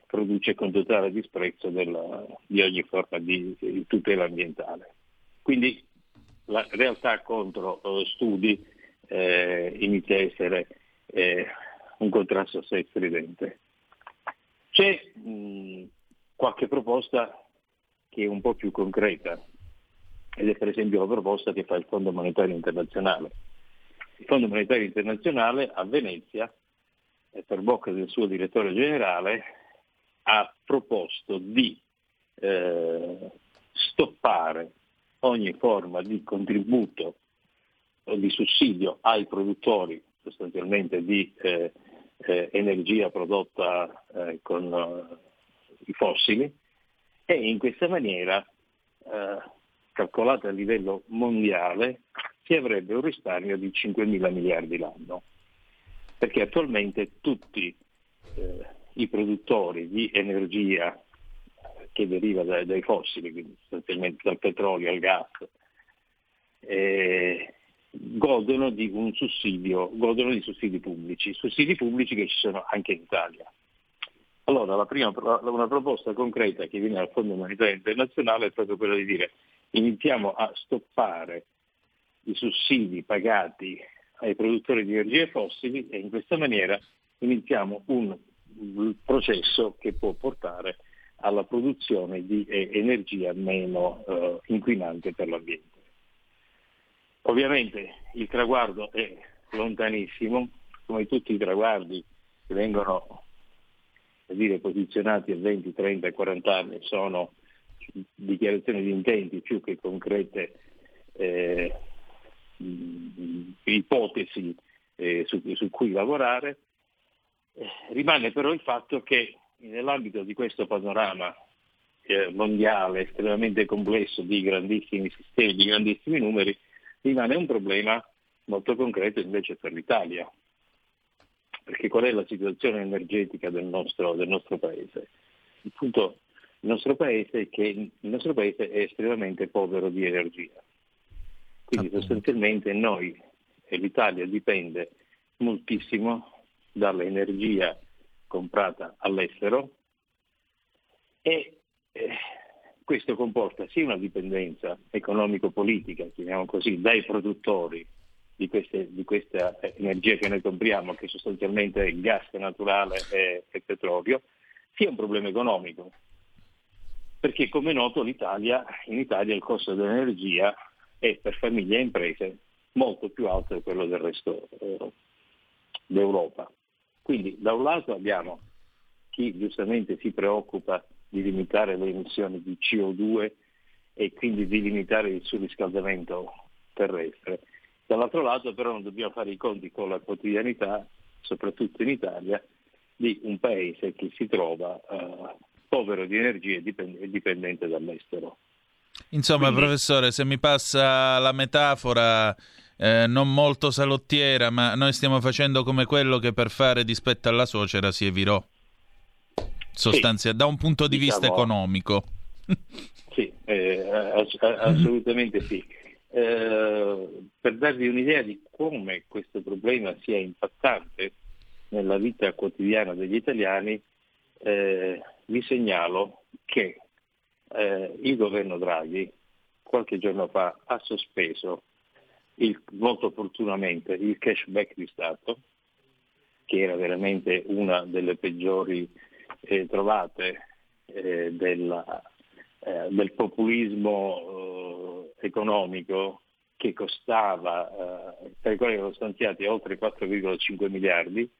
produce con totale disprezzo della, di ogni forma di, di tutela ambientale. Quindi la realtà contro uh, studi eh, inizia a essere eh, un contrasto assai stridente. C'è mh, qualche proposta che è un po' più concreta ed è per esempio la proposta che fa il Fondo Monetario Internazionale. Il Fondo Monetario Internazionale a Venezia, eh, per bocca del suo direttore generale, ha proposto di eh, stoppare ogni forma di contributo o di sussidio ai produttori sostanzialmente di eh, eh, energia prodotta eh, con eh, i fossili e in questa maniera, eh, calcolata a livello mondiale, si avrebbe un risparmio di 5 mila miliardi l'anno, perché attualmente tutti eh, i produttori di energia che deriva dai, dai fossili, quindi sostanzialmente dal petrolio al gas, eh, godono di godono di sussidi pubblici, sussidi pubblici che ci sono anche in Italia. Allora, prima, una proposta concreta che viene dal Fondo Monetario Internazionale è proprio quella di dire iniziamo a stoppare i sussidi pagati ai produttori di energie fossili e in questa maniera iniziamo un processo che può portare alla produzione di eh, energia meno eh, inquinante per l'ambiente. Ovviamente il traguardo è lontanissimo, come tutti i traguardi che vengono dire, posizionati a 20, 30, 40 anni sono dichiarazioni di intenti più che concrete eh, ipotesi eh, su, su, cui lavorare. Eh, rimane però il fatto che nell'ambito di questo panorama eh, mondiale estremamente complesso di grandissimi sistemi, di grandissimi numeri, rimane un problema molto concreto invece per l'Italia. Perché qual è la situazione energetica del nostro, del nostro paese? Il punto il nostro paese è che il nostro paese è estremamente povero di energia. Quindi sostanzialmente noi e l'Italia dipende moltissimo dall'energia comprata all'estero e eh, questo comporta sia una dipendenza economico-politica, chiamiamo così, dai produttori di, queste, di, questa energia che noi compriamo, che sostanzialmente è gas naturale e, e petrolio, sia un problema economico. Perché come è noto l'Italia, in Italia il costo dell'energia è per famiglie e imprese molto più alto di quello del resto eh, d'Europa. Quindi da un lato abbiamo chi giustamente si preoccupa di limitare le emissioni di CO2 e quindi di limitare il surriscaldamento terrestre. Dall'altro lato però non dobbiamo fare i conti con la quotidianità, soprattutto in Italia, di un paese che si trova eh, povero di energia e dipendente dall'estero. Insomma, Quindi... professore, se mi passa la metafora eh, non molto salottiera, ma noi stiamo facendo come quello che per fare dispetto alla suocera si evirò sostanzia, sì, da un punto di diciamo, vista economico. <laughs> Sì, eh, ass- assolutamente sì. Eh, per darvi un'idea di come questo problema sia impattante nella vita quotidiana degli italiani, eh, vi segnalo che eh, il governo Draghi qualche giorno fa ha sospeso il, molto opportunamente il cashback di Stato, che era veramente una delle peggiori eh, trovate eh, della, eh, del populismo eh, economico che costava, eh, per i quali erano stanziati oltre 4,5 miliardi.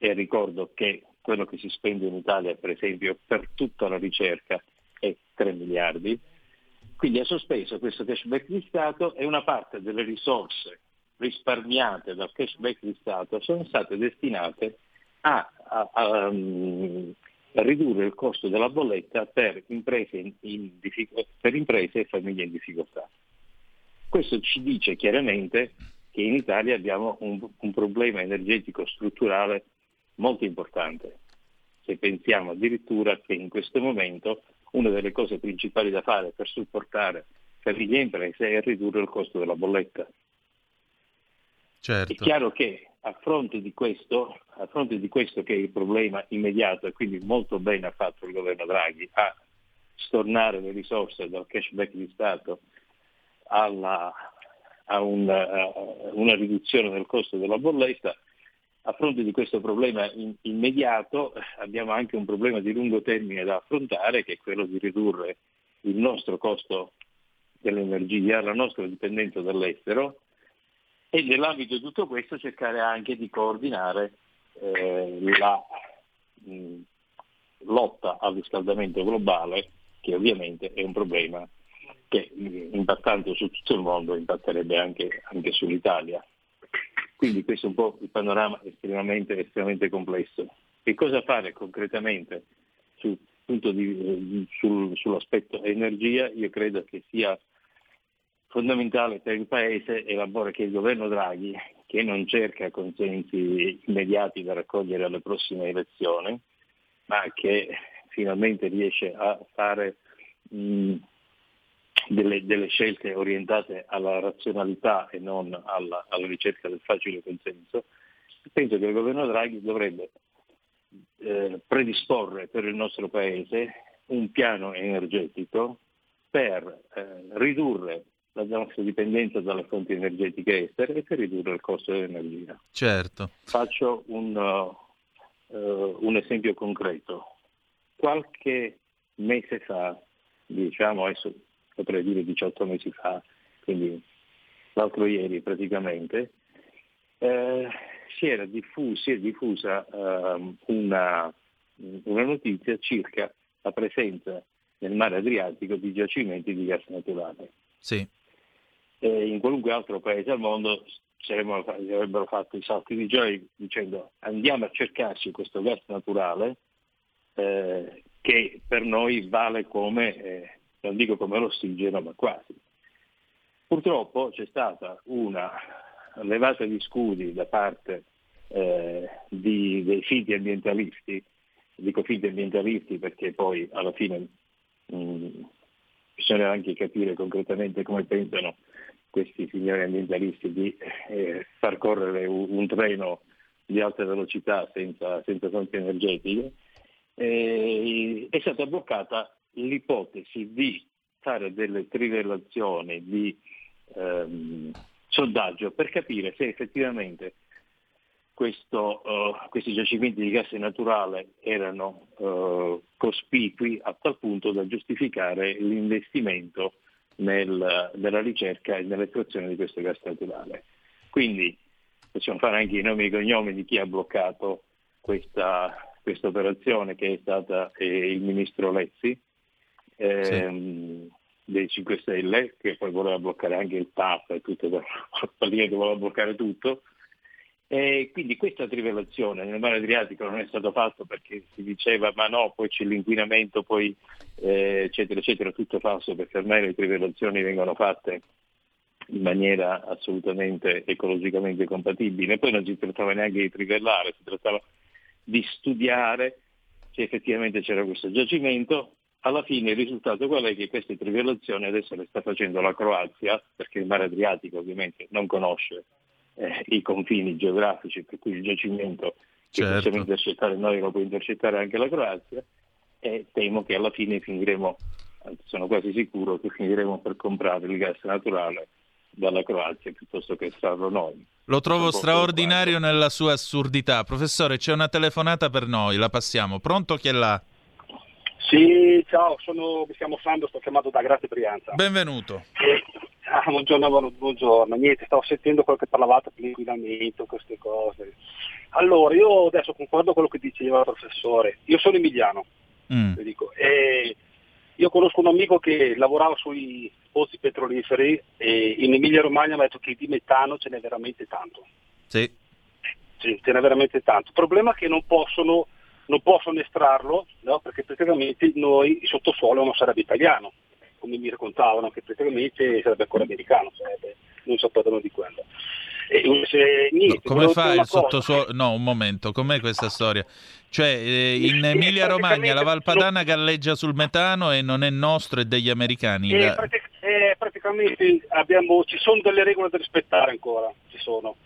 E ricordo che quello che si spende in Italia per esempio per tutta la ricerca è 3 miliardi, quindi ha sospeso questo cashback di Stato e una parte delle risorse risparmiate dal cashback di Stato sono state destinate a, a, a, um, a ridurre il costo della bolletta per imprese, in, in per imprese, e famiglie in difficoltà. Questo ci dice chiaramente che in Italia abbiamo un, un problema energetico strutturale molto importante. Se pensiamo addirittura che in questo momento una delle cose principali da fare per supportare famiglie e imprese è ridurre il costo della bolletta. Certo. È chiaro che a fronte, questo, a fronte di questo, che è il problema immediato, e quindi molto bene ha fatto il governo Draghi a stornare le risorse dal cashback di Stato alla, a una, a una riduzione del costo della bolletta, a fronte di questo problema in, immediato abbiamo anche un problema di lungo termine da affrontare che è quello di ridurre il nostro costo dell'energia, la nostra dipendenza dall'estero e nell'ambito di tutto questo cercare anche di coordinare eh, la mh, lotta al riscaldamento globale che ovviamente è un problema che impattando su tutto il mondo impatterebbe anche, anche sull'Italia. Quindi questo è un po' il panorama estremamente, estremamente complesso. Che cosa fare concretamente sul di, sul, sull'aspetto energia? Io credo che sia fondamentale per il Paese elaborare che il governo Draghi, che non cerca consensi immediati da raccogliere alle prossime elezioni, ma che finalmente riesce a fare mh, delle, delle, scelte orientate alla razionalità e non alla, alla, ricerca del facile consenso, penso che il governo Draghi dovrebbe eh, predisporre per il nostro Paese un piano energetico per eh, ridurre la nostra dipendenza dalle fonti energetiche estere e per ridurre il costo dell'energia. Certo. Faccio un, uh, uh, un esempio concreto. Qualche mese fa, diciamo adesso potrei dire 18 mesi fa, quindi l'altro ieri praticamente, eh, si, era diffus- si è diffusa uh, una, una notizia circa la presenza nel mare Adriatico di giacimenti di gas naturale. Sì. E in qualunque altro paese al mondo avrebbero fatto i salti di gioia dicendo andiamo a cercarci questo gas naturale eh, che per noi vale come, eh, non dico come l'ossigeno, ma quasi. Purtroppo c'è stata una levata di scudi da parte eh, di, dei siti ambientalisti, dico siti ambientalisti perché poi alla fine mh, mm, bisogna anche capire concretamente come pensano questi signori ambientalisti di eh, far correre un, un, treno di alta velocità senza, senza fonti energetiche, eh, è stata bloccata l'ipotesi di fare delle trivellazioni di ehm, sondaggio per capire se effettivamente questo, uh, questi giacimenti di gas naturale erano uh, cospicui a tal punto da giustificare l'investimento nel, nella ricerca e nell'estrazione di questo gas naturale. Quindi possiamo fare anche i nomi e cognomi di chi ha bloccato questa, questa operazione che è stata eh, il ministro Lezzi ehm, sì. dei 5 Stelle che poi voleva bloccare anche il TAP e tutto, <laughs> praticamente voleva bloccare tutto e quindi questa trivellazione nel mare Adriatico non è stato fatto perché si diceva ma no, poi c'è l'inquinamento, poi eh, eccetera eccetera, tutto falso perché ormai le trivellazioni vengono fatte in maniera assolutamente ecologicamente compatibile. Poi non si trattava neanche di trivellare, si trattava di studiare se effettivamente c'era questo giacimento. Alla fine il risultato qual è? Che queste trivellazioni adesso le sta facendo la Croazia, perché il mare Adriatico ovviamente non conosce eh, i confini geografici, per cui il giacimento che certo. possiamo intercettare noi lo può intercettare anche la Croazia e temo che alla fine finiremo, sono quasi sicuro che finiremo per comprare il gas naturale dalla Croazia piuttosto che estrarlo noi. Lo trovo straordinario nella sua assurdità. Professore, c'è una telefonata per noi, la passiamo. Pronto chi è là? Sì, ciao, sono, mi chiamo Sandro, sto chiamando da Grazie Brianza. Benvenuto. E Ah, buongiorno, buongiorno, niente, stavo sentendo quello che parlavate dell'inquinamento, queste cose. Allora, io adesso concordo con quello che diceva il professore, io sono emiliano, mm. dico, e io conosco un amico che lavorava sui pozzi petroliferi e in Emilia Romagna mi ha detto che di metano ce n'è veramente tanto. Sì. Sì, ce n'è veramente tanto. Il problema è che non possono, non possono estrarlo, no? perché praticamente noi il sottosuolo non sarebbe italiano come mi raccontavano, che praticamente sarebbe ancora americano, sarebbe, non sapevano di quello. E, niente, no, come fa il sottosuolo? No, un momento, com'è questa storia? Cioè, eh, in Emilia Romagna la Valpadana galleggia sul metano e non è nostro, è degli americani. Eh, pratic- eh, praticamente abbiamo, ci sono delle regole da rispettare ancora, ci sono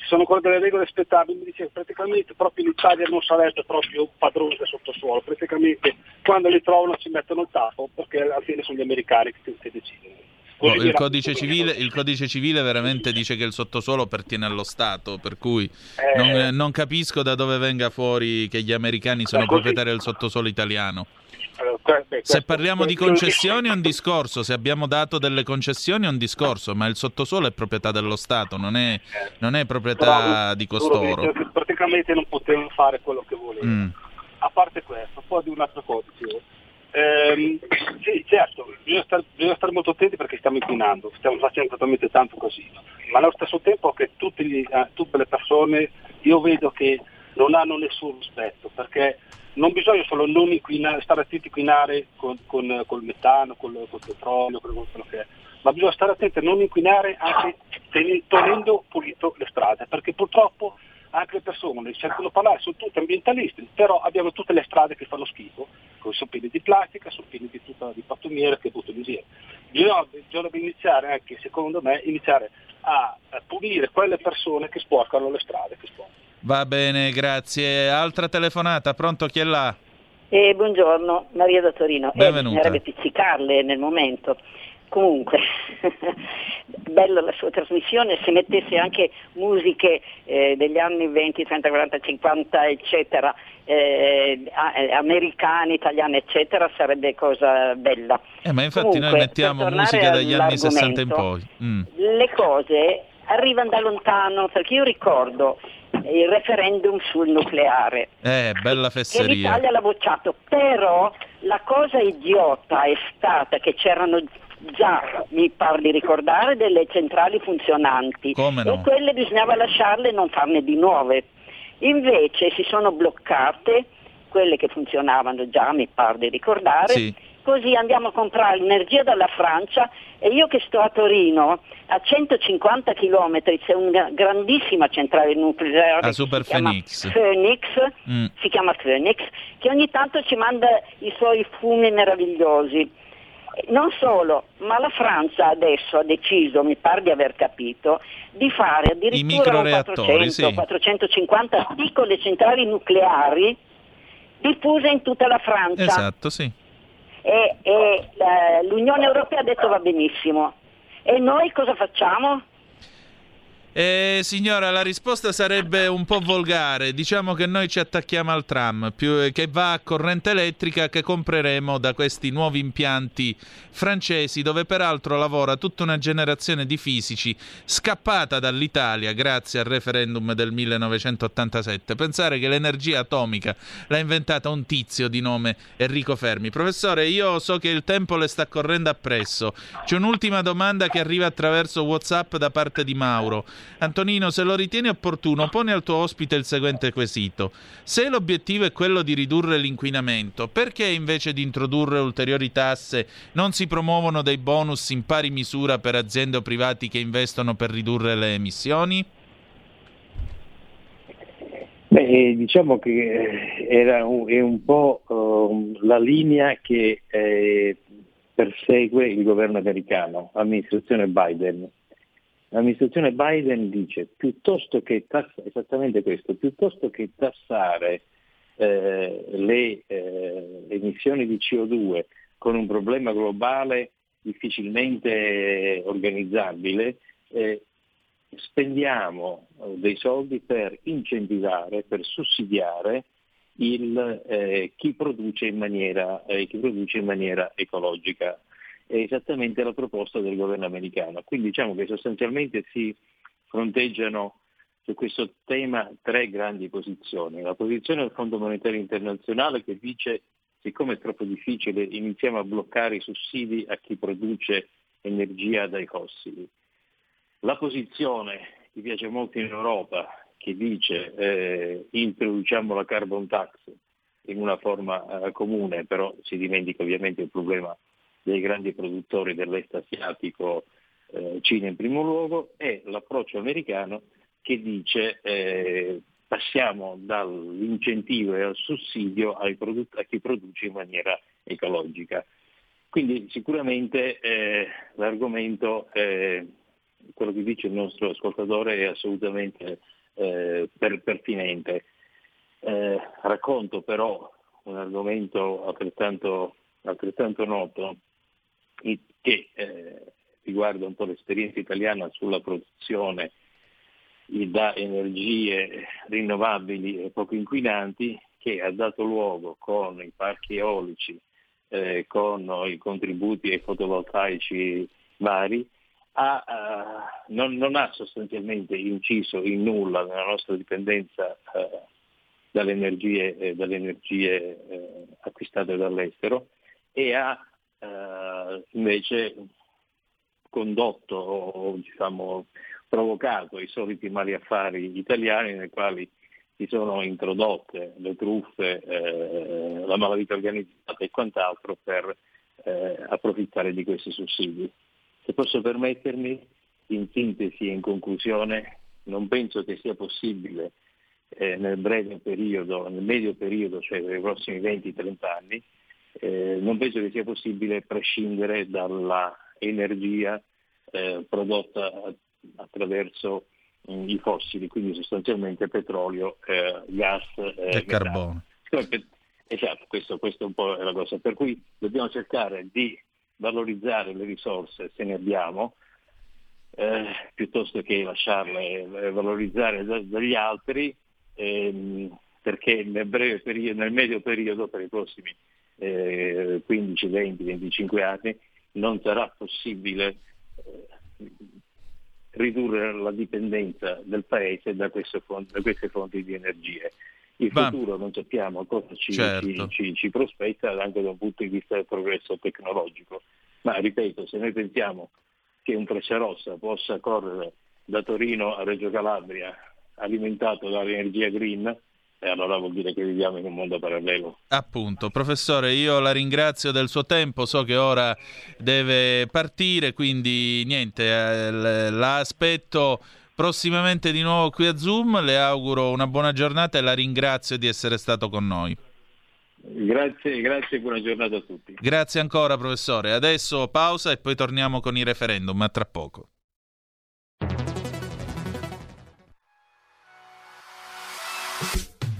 ci sono ancora delle regole aspettabili, mi dice praticamente proprio in Italia non sarebbe proprio padrone del sottosuolo, praticamente quando li trovano ci mettono il tappo perché alla fine sono gli americani che, che decidono. No, il, codice civile, il, codice civile, veramente dice che il sottosuolo appartiene allo Stato, per cui eh, non, non, capisco da dove venga fuori che gli americani sono proprietari del sottosuolo italiano. Se parliamo di concessioni è un <laughs> discorso, se abbiamo dato delle concessioni è un discorso, ma il sottosuolo è proprietà dello Stato, non è, non è proprietà di costoro. Praticamente non potevano fare quello che volevano. Mm. A parte questo, poi di un'altra cosa. Ehm, sì, certo, bisogna stare, bisogna stare, molto attenti perché stiamo inquinando, stiamo facendo totalmente tanto casino, ma allo stesso tempo che gli, eh, tutte le persone, io vedo che non hanno nessun rispetto, perché non bisogna solo non inquinare, stare attenti a inquinare con, con, col metano, col, col petrolio, con quello che è, ma bisogna stare attenti a non inquinare anche tenendo pulito le strade, perché purtroppo anche le persone cercano di parlare, sono tutti ambientalisti, però abbiamo tutte le strade che fanno schifo, sono piene di plastica, sono piene di, tutta, di pattumiere che buttano via. bisognerebbe iniziare anche, secondo me, iniziare a, punire quelle persone che sporcano le strade. Sporcano. Va bene, grazie. Altra telefonata, pronto chi è là? Eh, buongiorno, Maria da Torino. Benvenuta. Eh, bisognerebbe pizzicarle nel momento. Comunque, <laughs> bella la sua trasmissione, se mettesse anche musiche eh, degli anni 20, 30, 40, 50, eccetera, eh, americane, italiane, eccetera, sarebbe cosa bella. Eh, ma infatti Comunque, noi mettiamo musica dagli anni 60 in poi. Mm. Le cose arrivano da lontano, perché io ricordo il referendum sul nucleare. Eh, bella fesseria. Che l'Italia l'ha bocciato, però la cosa idiota è stata che c'erano già, mi pare di ricordare, delle centrali funzionanti Come no? e quelle bisognava lasciarle e non farne di nuove. Invece si sono bloccate quelle che funzionavano già, mi pare di ricordare, Sì. Così andiamo a comprare l'energia dalla Francia e io che sto a Torino, a 150 km c'è una grandissima centrale nucleare A che Super Phoenix. Phoenix, Mm. si chiama Phoenix, che ogni tanto ci manda i suoi fumi meravigliosi. Non solo, ma la Francia adesso ha deciso, mi pare di aver capito, di fare addirittura un microreattori, 400, sì. 450 piccole centrali nucleari diffuse in tutta la Francia. Esatto, sì. E, e, eh, l'Unione Europea ha detto va benissimo. E noi cosa facciamo? Eh, signora, la risposta sarebbe un po' volgare. Diciamo che noi ci attacchiamo al tram, più, eh, che va a corrente elettrica che compreremo da questi nuovi impianti francesi, dove peraltro lavora tutta una generazione di fisici scappata dall'Italia grazie al referendum del 1987. Pensare che l'energia atomica l'ha inventata un tizio di nome Enrico Fermi. Professore, io so che il tempo le sta correndo appresso. C'è un'ultima domanda che arriva attraverso WhatsApp da parte di Mauro. Antonino, se lo ritieni opportuno, poni al tuo ospite il seguente quesito. Se l'obiettivo è quello di ridurre l'inquinamento, perché invece di introdurre ulteriori tasse non si promuovono dei bonus in pari misura per aziende o privati che investono per ridurre le emissioni? Beh, diciamo che eh, era un, è un po' eh, la linea che eh, persegue il governo americano, l'amministrazione Biden. L'amministrazione Biden dice piuttosto che tassare, esattamente questo, piuttosto che tassare eh, le eh, emissioni di CO2 con un problema globale difficilmente organizzabile, eh, spendiamo eh, dei soldi per incentivare, per sussidiare il, eh, chi, produce maniera, eh, chi produce in maniera ecologica. È esattamente la proposta del governo americano. Quindi diciamo che sostanzialmente si fronteggiano su questo tema tre grandi posizioni. La posizione del Fondo Monetario Internazionale che dice siccome è troppo difficile iniziamo a bloccare i sussidi a chi produce energia dai fossili. La posizione che piace molto in Europa che dice eh, introduciamo la carbon tax in una forma eh, comune, però si dimentica ovviamente il problema dei grandi produttori dell'est asiatico, eh, Cina in primo luogo, e l'approccio americano che dice eh, passiamo dall'incentivo e al sussidio prodotti, a chi produce in maniera ecologica. Quindi sicuramente eh, l'argomento, eh, quello che dice il nostro ascoltatore, è assolutamente eh, per, pertinente. Eh, racconto però un argomento altrettanto, altrettanto noto che eh, riguarda un po' l'esperienza italiana sulla produzione da energie rinnovabili e poco inquinanti che ha dato luogo con i parchi eolici, eh, con i contributi ai fotovoltaici vari, ha, uh, non, non, ha sostanzialmente inciso in nulla nella nostra dipendenza uh, dalle energie, eh, dalle energie eh, acquistate dall'estero e ha uh, invece condotto o diciamo, provocato i soliti mali affari italiani nei quali si sono introdotte le truffe, eh, la malavita organizzata e quant'altro per eh, approfittare di questi sussidi. Se posso permettermi, in sintesi e in conclusione, non penso che sia possibile eh, nel breve periodo, nel medio periodo, cioè nei prossimi 20-30 anni, eh, non penso che sia possibile prescindere dalla energia eh, prodotta attraverso mh, i fossili, quindi sostanzialmente petrolio, eh, gas eh, e carbone. Esatto, questo, questo un po' è la cosa. Per cui dobbiamo cercare di valorizzare le risorse se ne abbiamo, eh, piuttosto che lasciarle eh, valorizzare da, dagli altri, ehm, perché nel, breve periodo, nel medio periodo, per i prossimi eh, 15, 20, 25 anni, non sarà possibile eh, ridurre la dipendenza del Paese da queste fonti, da queste fonti di energie. Il Va. futuro non sappiamo cosa ci, certo. ci, ci prospetta anche da un punto di vista del progresso tecnologico. Ma ripeto, se noi pensiamo che un Frecciarossa possa correre da Torino a Reggio Calabria alimentato dall'energia green, e allora vuol dire che viviamo in un mondo parallelo. Appunto, professore, io la ringrazio del suo tempo, so che ora deve partire, quindi niente, eh, la aspetto prossimamente di nuovo qui a Zoom, le auguro una buona giornata e la ringrazio di essere stato con noi. Grazie, grazie e buona giornata a tutti. Grazie ancora professore. Adesso pausa e poi torniamo con i referendum, a tra poco.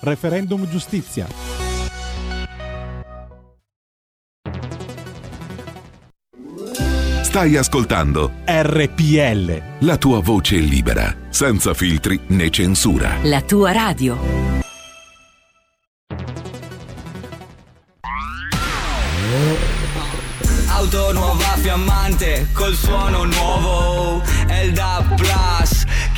Referendum giustizia. Stai ascoltando RPL. La tua voce libera, senza filtri né censura. La tua radio. Auto nuova fiammante col suono nuovo DAB Plus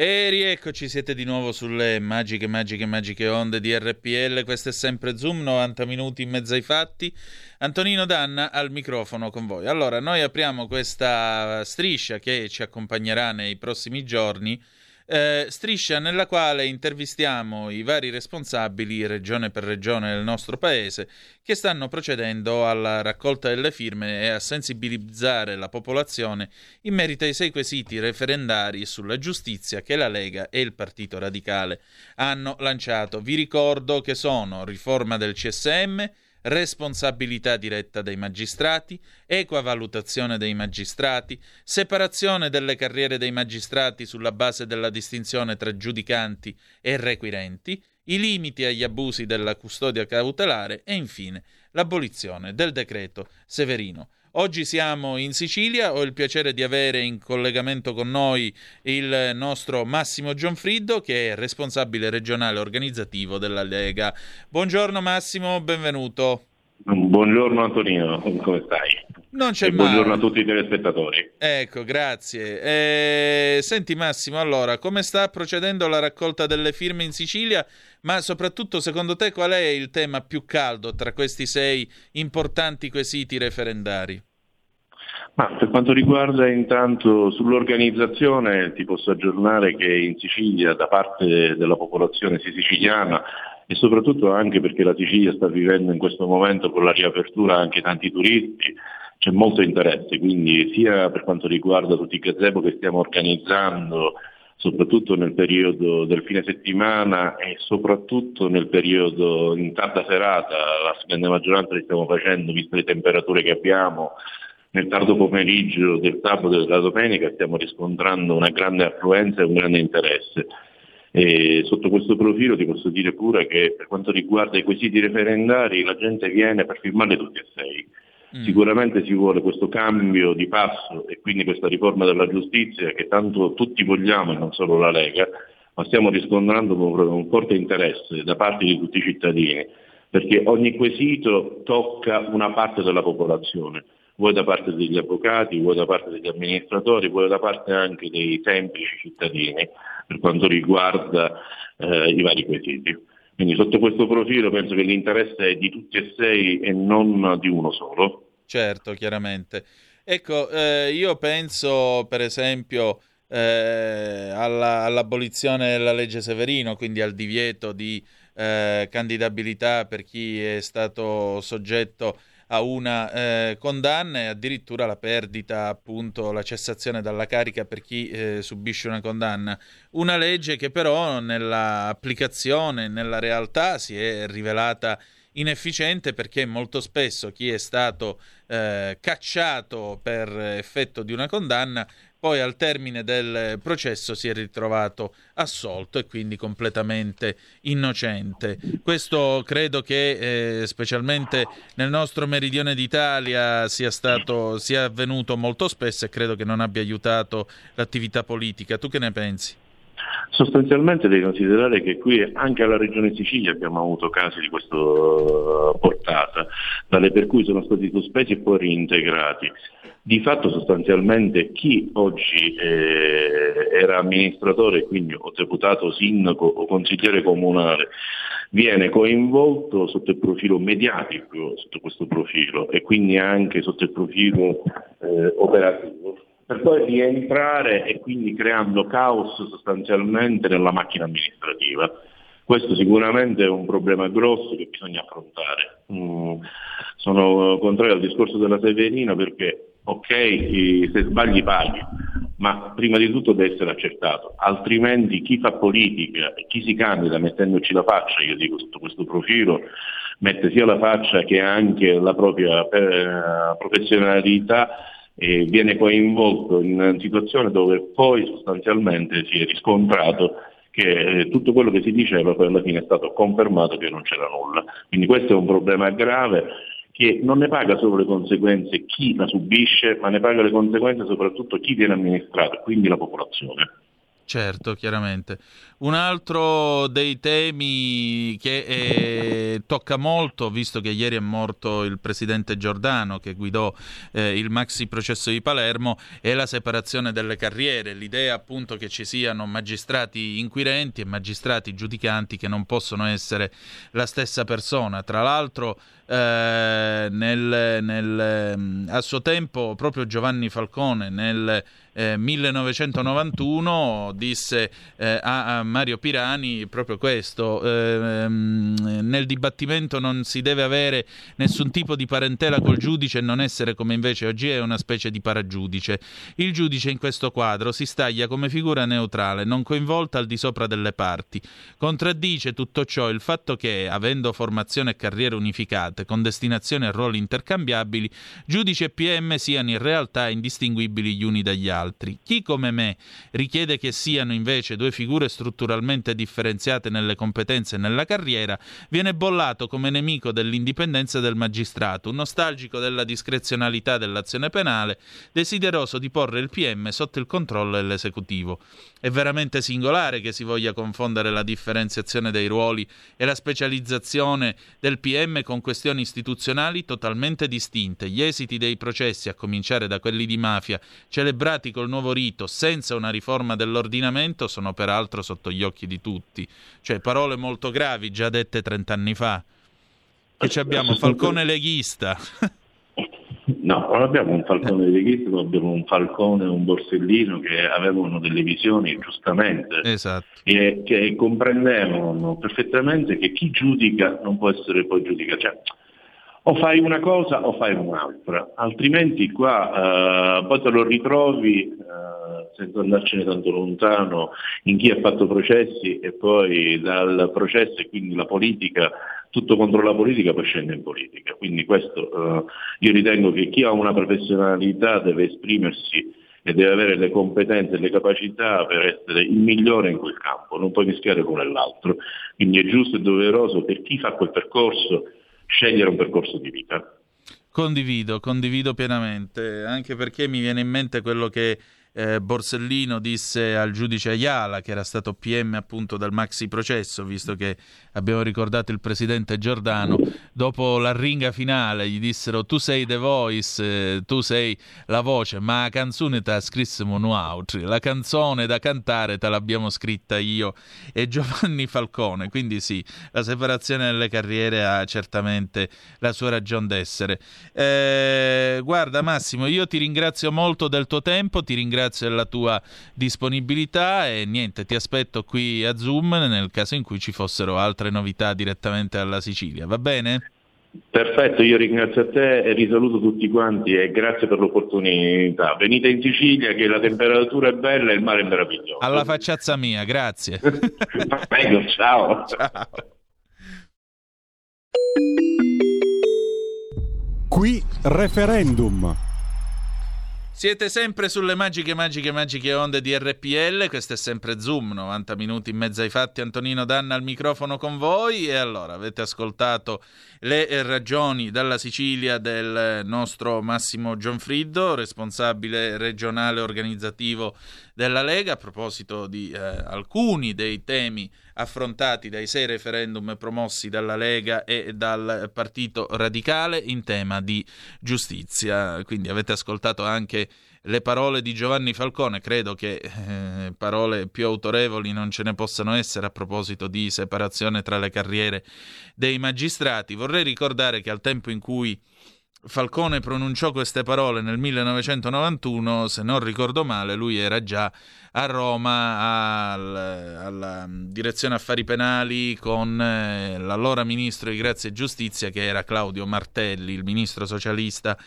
E rieccoci, siete di nuovo sulle magiche, magiche, magiche onde di RPL. Questo è sempre Zoom, 90 minuti in mezzo ai fatti. Antonino Danna al microfono con voi. Allora, noi apriamo questa striscia che ci accompagnerà nei prossimi giorni eh, striscia nella quale intervistiamo i vari responsabili regione per regione del nostro paese che stanno procedendo alla raccolta delle firme e a sensibilizzare la popolazione in merito ai sei quesiti referendari sulla giustizia che la Lega e il Partito Radicale hanno lanciato. Vi ricordo che sono riforma del CSM, responsabilità diretta dei magistrati, equa valutazione dei magistrati, separazione delle carriere dei magistrati sulla base della distinzione tra giudicanti e requirenti, i limiti agli abusi della custodia cautelare e infine l'abolizione del decreto Severino. Oggi siamo in Sicilia, ho il piacere di avere in collegamento con noi il nostro Massimo Gianfriddo che è responsabile regionale organizzativo della Lega. Buongiorno Massimo, benvenuto. Buongiorno Antonino, come stai? Non c'è e male. Buongiorno a tutti i telespettatori. Ecco, grazie. Eh, senti Massimo, allora, come sta procedendo la raccolta delle firme in Sicilia? Ma soprattutto, secondo te, qual è il tema più caldo tra questi sei importanti quesiti referendari? Ma per quanto riguarda intanto sull'organizzazione ti posso aggiornare che in Sicilia da parte della popolazione siciliana e soprattutto anche perché la Sicilia sta vivendo in questo momento con la riapertura anche tanti turisti, c'è molto interesse, quindi sia per quanto riguarda tutti i gazebo che stiamo organizzando, soprattutto nel periodo del fine settimana e soprattutto nel periodo in tarda serata, la grande maggioranza li stiamo facendo, viste le temperature che abbiamo, nel tardo pomeriggio del sabato e della domenica stiamo riscontrando una grande affluenza e un grande interesse. E sotto questo profilo ti posso dire pure che per quanto riguarda i quesiti referendari la gente viene per firmarli tutti e sei. Mm. Sicuramente si vuole questo cambio di passo e quindi questa riforma della giustizia che tanto tutti vogliamo e non solo la Lega, ma stiamo riscontrando un forte interesse da parte di tutti i cittadini, perché ogni quesito tocca una parte della popolazione vuoi da parte degli avvocati, vuoi da parte degli amministratori, vuoi da parte anche dei semplici cittadini per quanto riguarda eh, i vari quesiti. Quindi sotto questo profilo penso che l'interesse è di tutti e sei e non di uno solo. Certo, chiaramente. Ecco, eh, io penso per esempio eh, alla, all'abolizione della legge Severino, quindi al divieto di eh, candidabilità per chi è stato soggetto a una eh, condanna e addirittura la perdita, appunto, la cessazione dalla carica per chi eh, subisce una condanna. Una legge che però nell'applicazione, nella realtà si è rivelata inefficiente perché molto spesso chi è stato eh, cacciato per effetto di una condanna poi al termine del processo si è ritrovato assolto e quindi completamente innocente. Questo credo che eh, specialmente nel nostro meridione d'Italia sia, stato, sia avvenuto molto spesso e credo che non abbia aiutato l'attività politica. Tu che ne pensi? Sostanzialmente devi considerare che qui anche alla Regione Sicilia abbiamo avuto casi di questa portata, tale per cui sono stati sospesi e poi reintegrati. Di fatto sostanzialmente chi oggi eh, era amministratore, quindi o deputato, sindaco o consigliere comunale, viene coinvolto sotto il profilo mediatico, sotto questo profilo e quindi anche sotto il profilo eh, operativo per poi rientrare e quindi creando caos sostanzialmente nella macchina amministrativa. Questo sicuramente è un problema grosso che bisogna affrontare. Mm, sono contrario al discorso della Severina perché, ok, se sbagli paghi, ma prima di tutto deve essere accertato, altrimenti chi fa politica e chi si candida mettendoci la faccia, io dico sotto questo profilo, mette sia la faccia che anche la propria eh, professionalità e viene coinvolto in una situazione dove poi sostanzialmente si è riscontrato che eh, tutto quello che si diceva poi alla fine è stato confermato che non c'era nulla. Quindi questo è un problema grave che non ne paga solo le conseguenze chi la subisce, ma ne paga le conseguenze soprattutto chi viene amministrato, quindi la popolazione. Certo, chiaramente. Un altro dei temi che eh, tocca molto, visto che ieri è morto il presidente Giordano che guidò eh, il maxi processo di Palermo, è la separazione delle carriere, l'idea appunto che ci siano magistrati inquirenti e magistrati giudicanti che non possono essere la stessa persona. Tra l'altro eh, nel, nel, mm, a suo tempo proprio Giovanni Falcone nel eh, 1991 disse eh, a, a, Mario Pirani proprio questo, ehm, nel dibattimento non si deve avere nessun tipo di parentela col giudice e non essere come invece oggi è una specie di paragiudice. Il giudice in questo quadro si staglia come figura neutrale, non coinvolta al di sopra delle parti. Contraddice tutto ciò il fatto che, avendo formazione e carriera unificate, con destinazione a ruoli intercambiabili, giudici e PM siano in realtà indistinguibili gli uni dagli altri. Chi come me richiede che siano invece due figure strutturalmente differenziate nelle competenze e nella carriera, viene bollato come nemico dell'indipendenza del magistrato, un nostalgico della discrezionalità dell'azione penale, desideroso di porre il PM sotto il controllo dell'esecutivo. È veramente singolare che si voglia confondere la differenziazione dei ruoli e la specializzazione del PM con questioni istituzionali totalmente distinte. Gli esiti dei processi, a cominciare da quelli di mafia, celebrati col nuovo rito senza una riforma dell'ordinamento, sono peraltro sotto gli occhi di tutti. Cioè parole molto gravi già dette trent'anni fa. Che ci abbiamo Falcone leghista. No, non abbiamo un falcone di leghista, abbiamo un falcone e un borsellino che avevano delle visioni giustamente esatto. e che comprendevano perfettamente che chi giudica non può essere poi giudicato. Cioè, o fai una cosa o fai un'altra, altrimenti qua eh, poi te lo ritrovi eh, senza andarcene tanto lontano in chi ha fatto processi e poi dal processo e quindi la politica, tutto contro la politica poi scende in politica. Quindi questo eh, io ritengo che chi ha una professionalità deve esprimersi e deve avere le competenze e le capacità per essere il migliore in quel campo, non puoi mischiare e l'altro. Quindi è giusto e doveroso per chi fa quel percorso scegliere un percorso di vita. Condivido, condivido pienamente, anche perché mi viene in mente quello che eh, Borsellino disse al giudice Ayala, che era stato PM appunto dal maxi processo, visto che abbiamo ricordato il presidente Giordano, dopo la ringa finale gli dissero tu sei The Voice, eh, tu sei la voce, ma la canzone te la scrissimo noi la canzone da cantare te l'abbiamo scritta io e Giovanni Falcone, quindi sì, la separazione delle carriere ha certamente la sua ragione d'essere. Eh, guarda Massimo, io ti ringrazio molto del tuo tempo, ti ringrazio della tua disponibilità e niente, ti aspetto qui a Zoom nel caso in cui ci fossero altre novità direttamente dalla Sicilia, va bene? Perfetto, io ringrazio a te e risaluto tutti quanti e grazie per l'opportunità. Venite in Sicilia che la temperatura è bella e il mare è meraviglioso. Alla facciazza mia, grazie. <laughs> Prego, ciao. ciao. Qui referendum. Siete sempre sulle magiche, magiche, magiche onde di RPL. Questo è sempre Zoom, 90 minuti in mezzo ai fatti. Antonino Danna al microfono con voi. E allora avete ascoltato le ragioni dalla Sicilia del nostro Massimo Gianfriddo, responsabile regionale organizzativo della Lega, a proposito di eh, alcuni dei temi affrontati dai sei referendum promossi dalla Lega e dal Partito Radicale in tema di giustizia. Quindi avete ascoltato anche le parole di Giovanni Falcone, credo che eh, parole più autorevoli non ce ne possano essere a proposito di separazione tra le carriere dei magistrati. Vorrei ricordare che al tempo in cui Falcone pronunciò queste parole nel 1991, se non ricordo male, lui era già a Roma al, alla direzione affari penali con eh, l'allora ministro di Grazia e Giustizia che era Claudio Martelli, il ministro socialista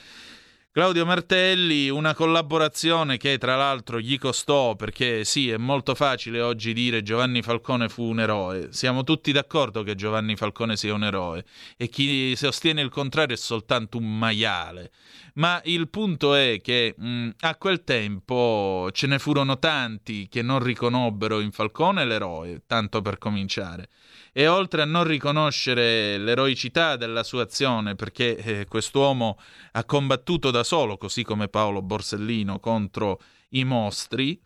Claudio Martelli, una collaborazione che tra l'altro gli costò, perché sì, è molto facile oggi dire Giovanni Falcone fu un eroe. Siamo tutti d'accordo che Giovanni Falcone sia un eroe e chi sostiene il contrario è soltanto un maiale. Ma il punto è che mh, a quel tempo ce ne furono tanti che non riconobbero in Falcone l'eroe, tanto per cominciare e oltre a non riconoscere l'eroicità della sua azione, perché eh, quest'uomo ha combattuto da solo, così come Paolo Borsellino, contro i mostri,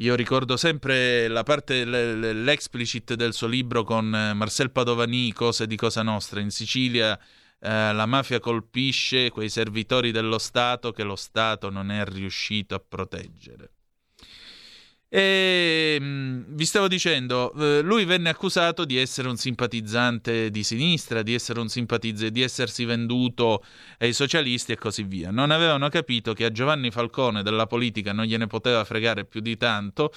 io ricordo sempre la parte, l'explicit del suo libro con eh, Marcel Padovani, Cose di Cosa Nostra. In Sicilia eh, la mafia colpisce quei servitori dello Stato che lo Stato non è riuscito a proteggere. E mm, vi stavo dicendo, eh, lui venne accusato di essere un simpatizzante di sinistra, di simpatizzante, di essersi venduto ai socialisti e così via. Non avevano capito che a Giovanni Falcone della politica non gliene poteva fregare più di tanto,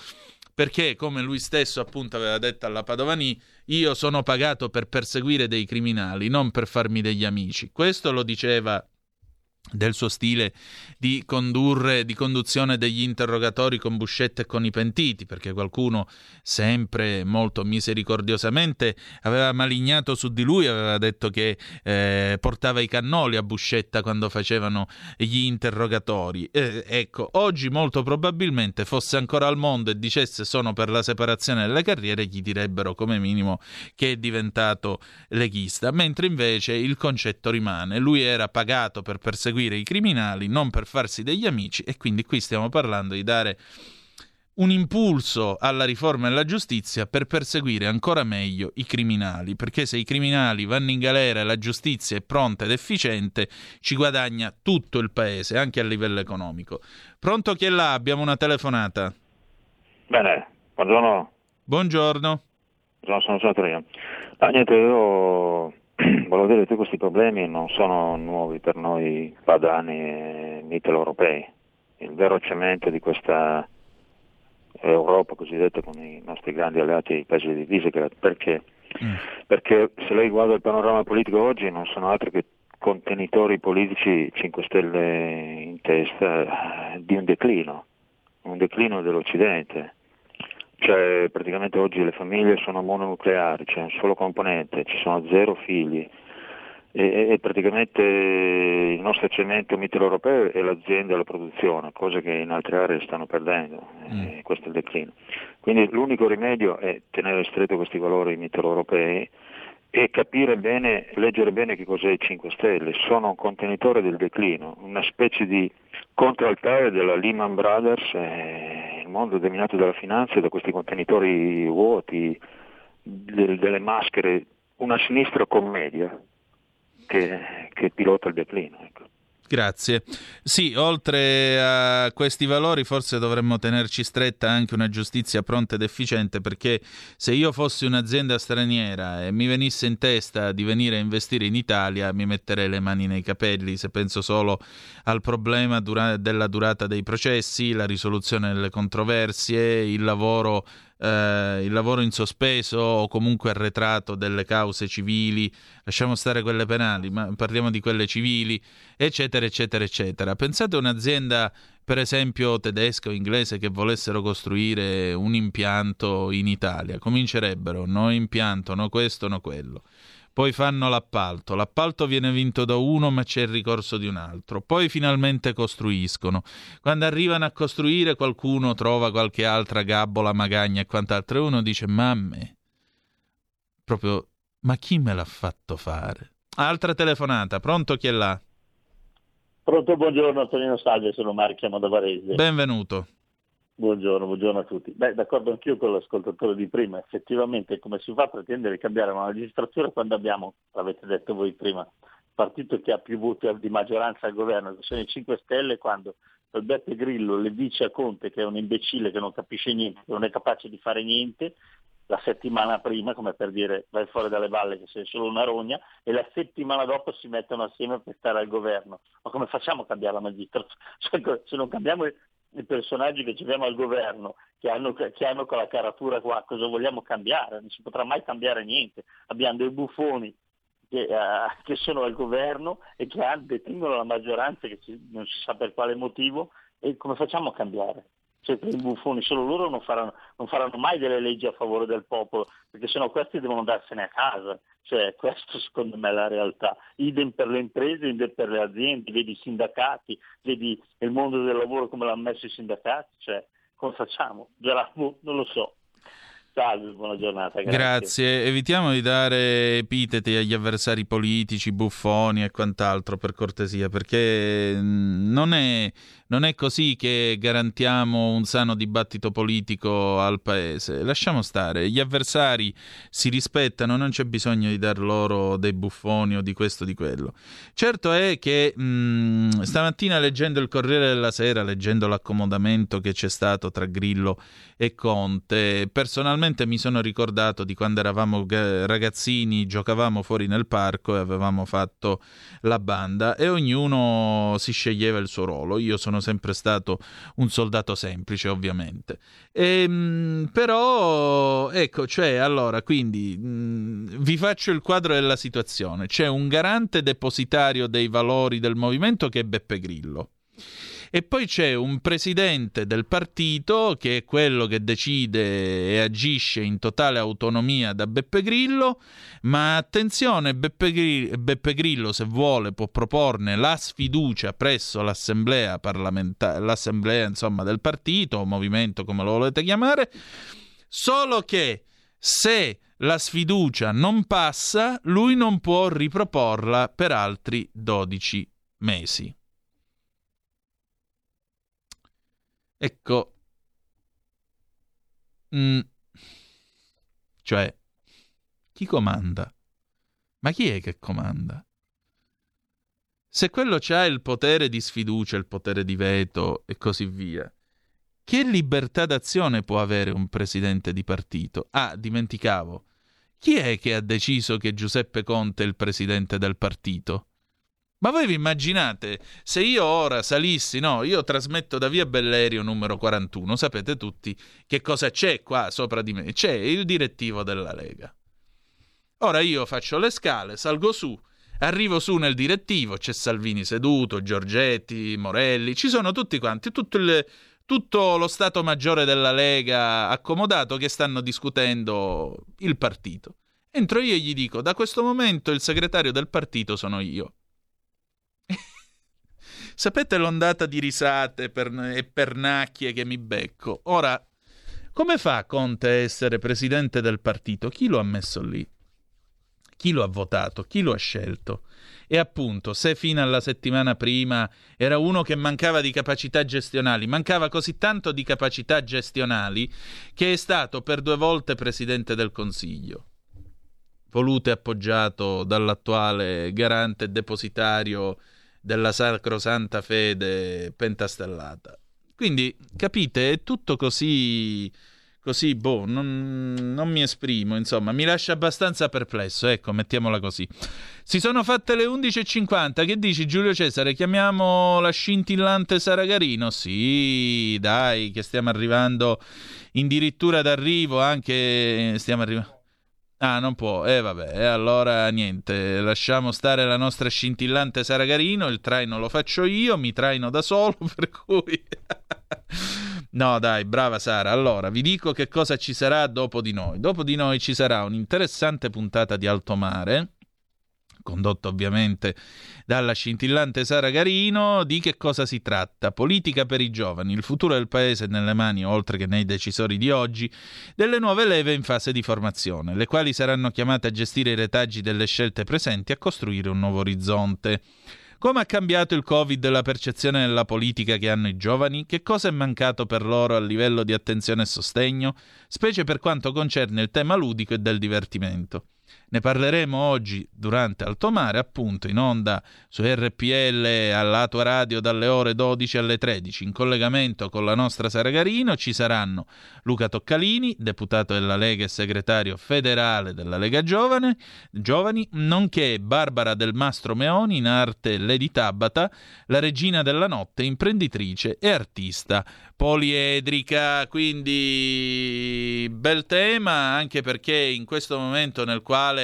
perché come lui stesso appunto aveva detto alla Padovani, io sono pagato per perseguire dei criminali, non per farmi degli amici. Questo lo diceva del suo stile di condurre, di conduzione degli interrogatori con Buscetta e con i pentiti, perché qualcuno sempre molto misericordiosamente aveva malignato su di lui, aveva detto che eh, portava i cannoli a Buscetta quando facevano gli interrogatori. Eh, ecco, oggi molto probabilmente fosse ancora al mondo e dicesse sono per la separazione delle carriere, gli direbbero come minimo che è diventato leghista, mentre invece il concetto rimane, lui era pagato per perseguire perseguire i criminali, non per farsi degli amici e quindi qui stiamo parlando di dare un impulso alla riforma della giustizia per perseguire ancora meglio i criminali, perché se i criminali vanno in galera e la giustizia è pronta ed efficiente, ci guadagna tutto il paese, anche a livello economico. Pronto chi è là? Abbiamo una telefonata. Bene, buongiorno. Buongiorno. Buongiorno, sono io. Ah, niente, io <clears throat> volevo dire, tutti questi problemi non sono nuovi per noi padani e mitteleuropei. Il vero cemento di questa Europa cosiddetta con i nostri grandi alleati i paesi di Visegrad, perché? Mm. Perché se lei guarda il panorama politico oggi non sono altri che contenitori politici 5 Stelle in testa di un declino, un declino dell'Occidente. Cioè praticamente oggi le famiglie sono mononucleari, c'è un solo componente, ci sono zero figli, e, e, praticamente il nostro cemento mitteleuropeo è l'azienda e la produzione, cose che in altre aree stanno perdendo, mm. questo è il declino. Quindi l'unico rimedio è tenere stretto questi valori mitteleuropei e capire bene, leggere bene che cos'è i 5 Stelle, sono un contenitore del declino, una specie di contraltare della Lehman Brothers, eh, il mondo dominato dalla finanza e da questi contenitori vuoti, del, delle maschere, una sinistra commedia che, che pilota il declino. Ecco. Grazie. Sì, oltre a questi valori forse dovremmo tenerci stretta anche una giustizia pronta ed efficiente perché se io fossi un'azienda straniera e mi venisse in testa di venire a investire in Italia mi metterei le mani nei capelli se penso solo al problema dura- della durata dei processi, la risoluzione delle controversie, il lavoro eh, il lavoro in sospeso o comunque arretrato delle cause civili, lasciamo stare quelle penali, ma parliamo di quelle civili, eccetera, eccetera, eccetera. Pensate a un'azienda, per esempio tedesca o inglese, che volessero costruire un impianto in Italia, comincerebbero no impianto, no questo, no quello poi fanno l'appalto, l'appalto viene vinto da uno ma c'è il ricorso di un altro, poi finalmente costruiscono. Quando arrivano a costruire qualcuno trova qualche altra gabbola, magagna e quant'altro e uno dice mamme, proprio, ma chi me l'ha fatto fare? Altra telefonata, pronto chi è là? Pronto, buongiorno Antonino Salve, sono Mario, chiamo da Varese. Benvenuto. Buongiorno, buongiorno a tutti. Beh, d'accordo anch'io con l'ascoltatore di prima, effettivamente come si fa a pretendere di cambiare una legislatura quando abbiamo, l'avete detto voi prima, partito che ha più voti di maggioranza al governo, che sono i 5 Stelle, quando il Beppe Grillo le dice a Conte che è un imbecille che non capisce niente, che non è capace di fare niente, la settimana prima, come per dire vai fuori dalle balle che sei solo una rogna, e la settimana dopo si mettono assieme per stare al governo. Ma come facciamo a cambiare la magistratura? <laughs> Cioè, se non cambiamo i personaggi che abbiamo al governo, che hanno, che hanno quella caratura qua, cosa vogliamo cambiare? Non si potrà mai cambiare niente. Abbiamo dei buffoni che, uh, che sono al governo e che detengono la maggioranza, che si, non si sa per quale motivo, e come facciamo a cambiare? Cioè, i buffoni, solo loro non faranno, non faranno mai delle leggi a favore del popolo, perché sennò questi devono andarsene a casa. Cioè, <laughs> questo secondo me è la realtà. Idem per le imprese, idem per le aziende, vedi i sindacati, vedi il mondo del lavoro come l'hanno messo i sindacati, cioè, come facciamo? Gerardo, non lo so. Salve, buona giornata. Grazie. grazie. Evitiamo di dare epiteti agli avversari politici, buffoni e quant'altro per cortesia, perché mm, non è non è così che garantiamo un sano dibattito politico al paese. Lasciamo stare, gli avversari si rispettano, non c'è bisogno di dar loro dei buffoni o di questo o di quello. Certo è che mh, mm, stamattina leggendo il Corriere della Sera, leggendo l'accomodamento che c'è stato tra Grillo e Conte, personalmente mi sono ricordato di quando eravamo ragazzini, giocavamo fuori nel parco e avevamo fatto la banda e ognuno si sceglieva il suo ruolo. Io sono sempre stato un soldato semplice, ovviamente. E, ehm, però, ecco, cioè, allora, quindi mh, vi faccio il quadro della situazione. C'è un garante depositario dei valori del movimento che è Beppe Grillo e poi c'è un presidente del partito che è quello che decide e agisce in totale autonomia da Beppe Grillo, ma attenzione, Beppe Grillo, Beppe Grillo se vuole può proporne la sfiducia presso l'assemblea parlamentare, l'assemblea insomma del partito o movimento come lo volete chiamare, solo che se la sfiducia non passa, lui non può riproporla per altri 12 mesi. Ecco, mm. cioè, chi comanda? Ma chi è che comanda? Se quello c'ha il potere di sfiducia, il potere di veto e così via, che libertà d'azione può avere un presidente di partito? Ah, dimenticavo Chi è che ha deciso che Giuseppe Conte è il presidente del partito? Ma voi vi immaginate se io ora salissi, no, io trasmetto da via Bellerio numero 41, sapete tutti che cosa c'è qua sopra di me? C'è il direttivo della Lega. Ora io faccio le scale, salgo su, arrivo su nel direttivo, c'è Salvini seduto, Giorgetti, Morelli, ci sono tutti quanti, tutto, il, tutto lo Stato Maggiore della Lega accomodato che stanno discutendo il partito. Entro io e gli dico, da questo momento il segretario del partito sono io. Sapete l'ondata di risate per, e pernacchie che mi becco? Ora, come fa Conte a essere presidente del partito? Chi lo ha messo lì? Chi lo ha votato? Chi lo ha scelto? E appunto, se fino alla settimana prima era uno che mancava di capacità gestionali, mancava così tanto di capacità gestionali che è stato per due volte presidente del Consiglio, voluto e appoggiato dall'attuale garante depositario della sacrosanta fede pentastellata. Quindi, capite, è tutto così, così, boh, non, non, mi esprimo, insomma, mi lascia abbastanza perplesso, ecco, mettiamola così. Si sono fatte le 11.50, che dici Giulio Cesare, chiamiamo la scintillante Saragarino? Sì, dai, che stiamo arrivando addirittura d'arrivo, anche stiamo arrivando... Ah, non può. E eh, vabbè, e allora niente, lasciamo stare la nostra scintillante Saragarino, il traino lo faccio io, mi traino da solo, <laughs> per cui... <laughs> no, dai, brava Sara. Allora, vi dico che cosa ci sarà dopo di noi. Dopo di noi ci sarà un'interessante puntata di Alto Mare condotto ovviamente dalla scintillante Sara Garino. Di che cosa si tratta? Politica per i giovani, il futuro del paese nelle mani, oltre che nei decisori di oggi, delle nuove leve in fase di formazione, le quali saranno chiamate a gestire i retaggi delle scelte presenti e a costruire un nuovo orizzonte. Come ha cambiato il Covid la percezione della politica che hanno i giovani? Che cosa è mancato per loro a livello di attenzione e sostegno, specie per quanto concerne il tema ludico e del divertimento? Ne parleremo oggi durante Alto Mare, appunto in onda su RPL alla tua radio dalle ore 12 alle 13. In collegamento con la nostra Sara Garino ci saranno Luca Toccalini, deputato della Lega e segretario federale della Lega Giovane, Giovani, nonché Barbara del Mastro Meoni, in arte Lady Tabata, la regina della notte, imprenditrice e artista poliedrica, quindi bel tema anche perché in questo momento nel quale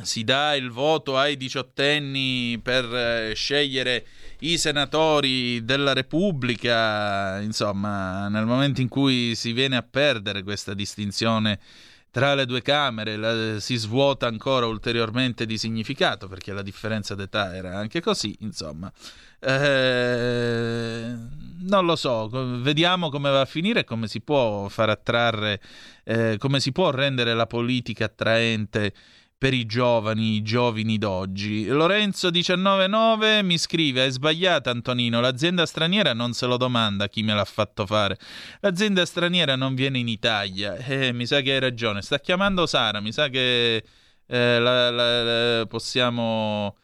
si dà il voto ai diciottenni per eh, scegliere i senatori della Repubblica, insomma, nel momento in cui si viene a perdere questa distinzione tra le due Camere, la, si svuota ancora ulteriormente di significato, perché la differenza d'età era anche così, insomma. Eh, non lo so, vediamo come va a finire e come si può far attrarre, eh, come si può rendere la politica attraente per i giovani, i giovani d'oggi. Lorenzo 199 mi scrive: È sbagliata, Antonino. L'azienda straniera non se lo domanda chi me l'ha fatto fare. L'azienda straniera non viene in Italia. Eh, mi sa che hai ragione. Sta chiamando Sara. Mi sa che eh, la, la, la, possiamo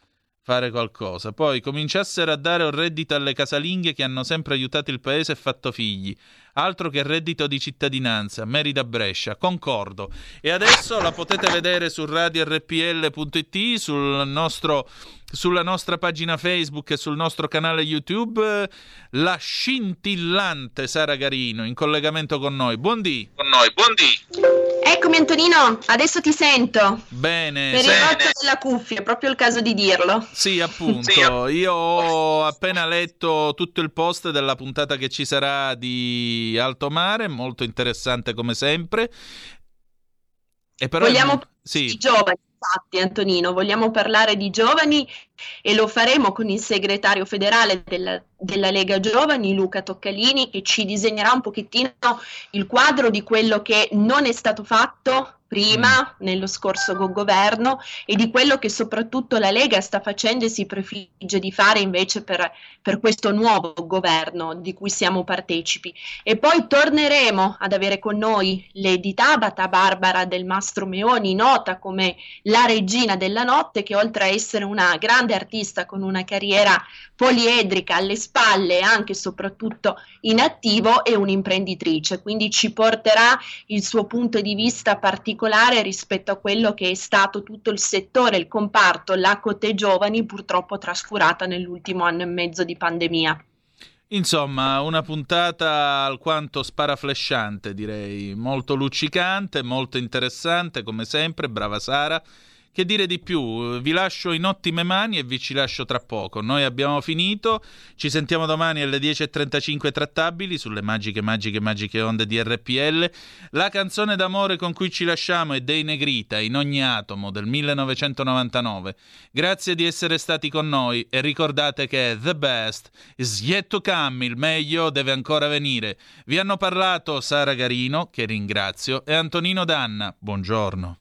fare qualcosa. Poi cominciassero a dare un reddito alle casalinghe che hanno sempre aiutato il paese e fatto figli. Altro che reddito di cittadinanza, Merida Brescia, concordo. E adesso la potete vedere su radiorpl.it, sul nostro sulla nostra pagina Facebook e sul nostro canale YouTube la scintillante Sara Garino in collegamento con noi. Buondì. Con noi, buondì. Eccomi Antonino, adesso ti sento. Bene. Per il rotto della cuffia, è proprio il caso di dirlo. Sì, appunto. sì. Io ho appena letto tutto il post della puntata che ci sarà di Alto Mare, molto interessante come sempre. E però Vogliamo sì. i giovani Infatti, Antonino, vogliamo parlare di giovani e lo faremo con il segretario federale della, della, Lega Giovani, Luca Toccalini, che ci disegnerà un pochettino il quadro di quello che non è stato fatto prima mm. nello scorso governo e di quello che soprattutto la Lega sta facendo e si prefigge di fare invece per, per questo nuovo governo di cui siamo partecipi. E poi torneremo ad avere con noi Lady Tabata, Barbara del Mastro Meoni, nota come la regina della notte, che oltre a essere una grande artista con una carriera poliedrica alle spalle anche e soprattutto in attivo e un'imprenditrice, quindi ci porterà il suo punto di vista particolare rispetto a quello che è stato tutto il settore, il comparto, la Cote Giovani purtroppo trascurata nell'ultimo anno e mezzo di pandemia. Insomma, una puntata alquanto sparaflesciante, direi, molto luccicante, molto interessante, come sempre, brava Sara. Che dire di più? Vi lascio in ottime mani e vi ci lascio tra poco. Noi abbiamo finito, ci sentiamo domani alle 10.35 trattabili sulle magiche, magiche, magiche onde di RPL. La canzone d'amore con cui ci lasciamo è Dei Negrita in ogni atomo del 1999. Grazie di essere stati con noi e ricordate che The Best is yet to come, il meglio deve ancora venire. Vi hanno parlato Sara Garino, che ringrazio, e Antonino Danna. Buongiorno.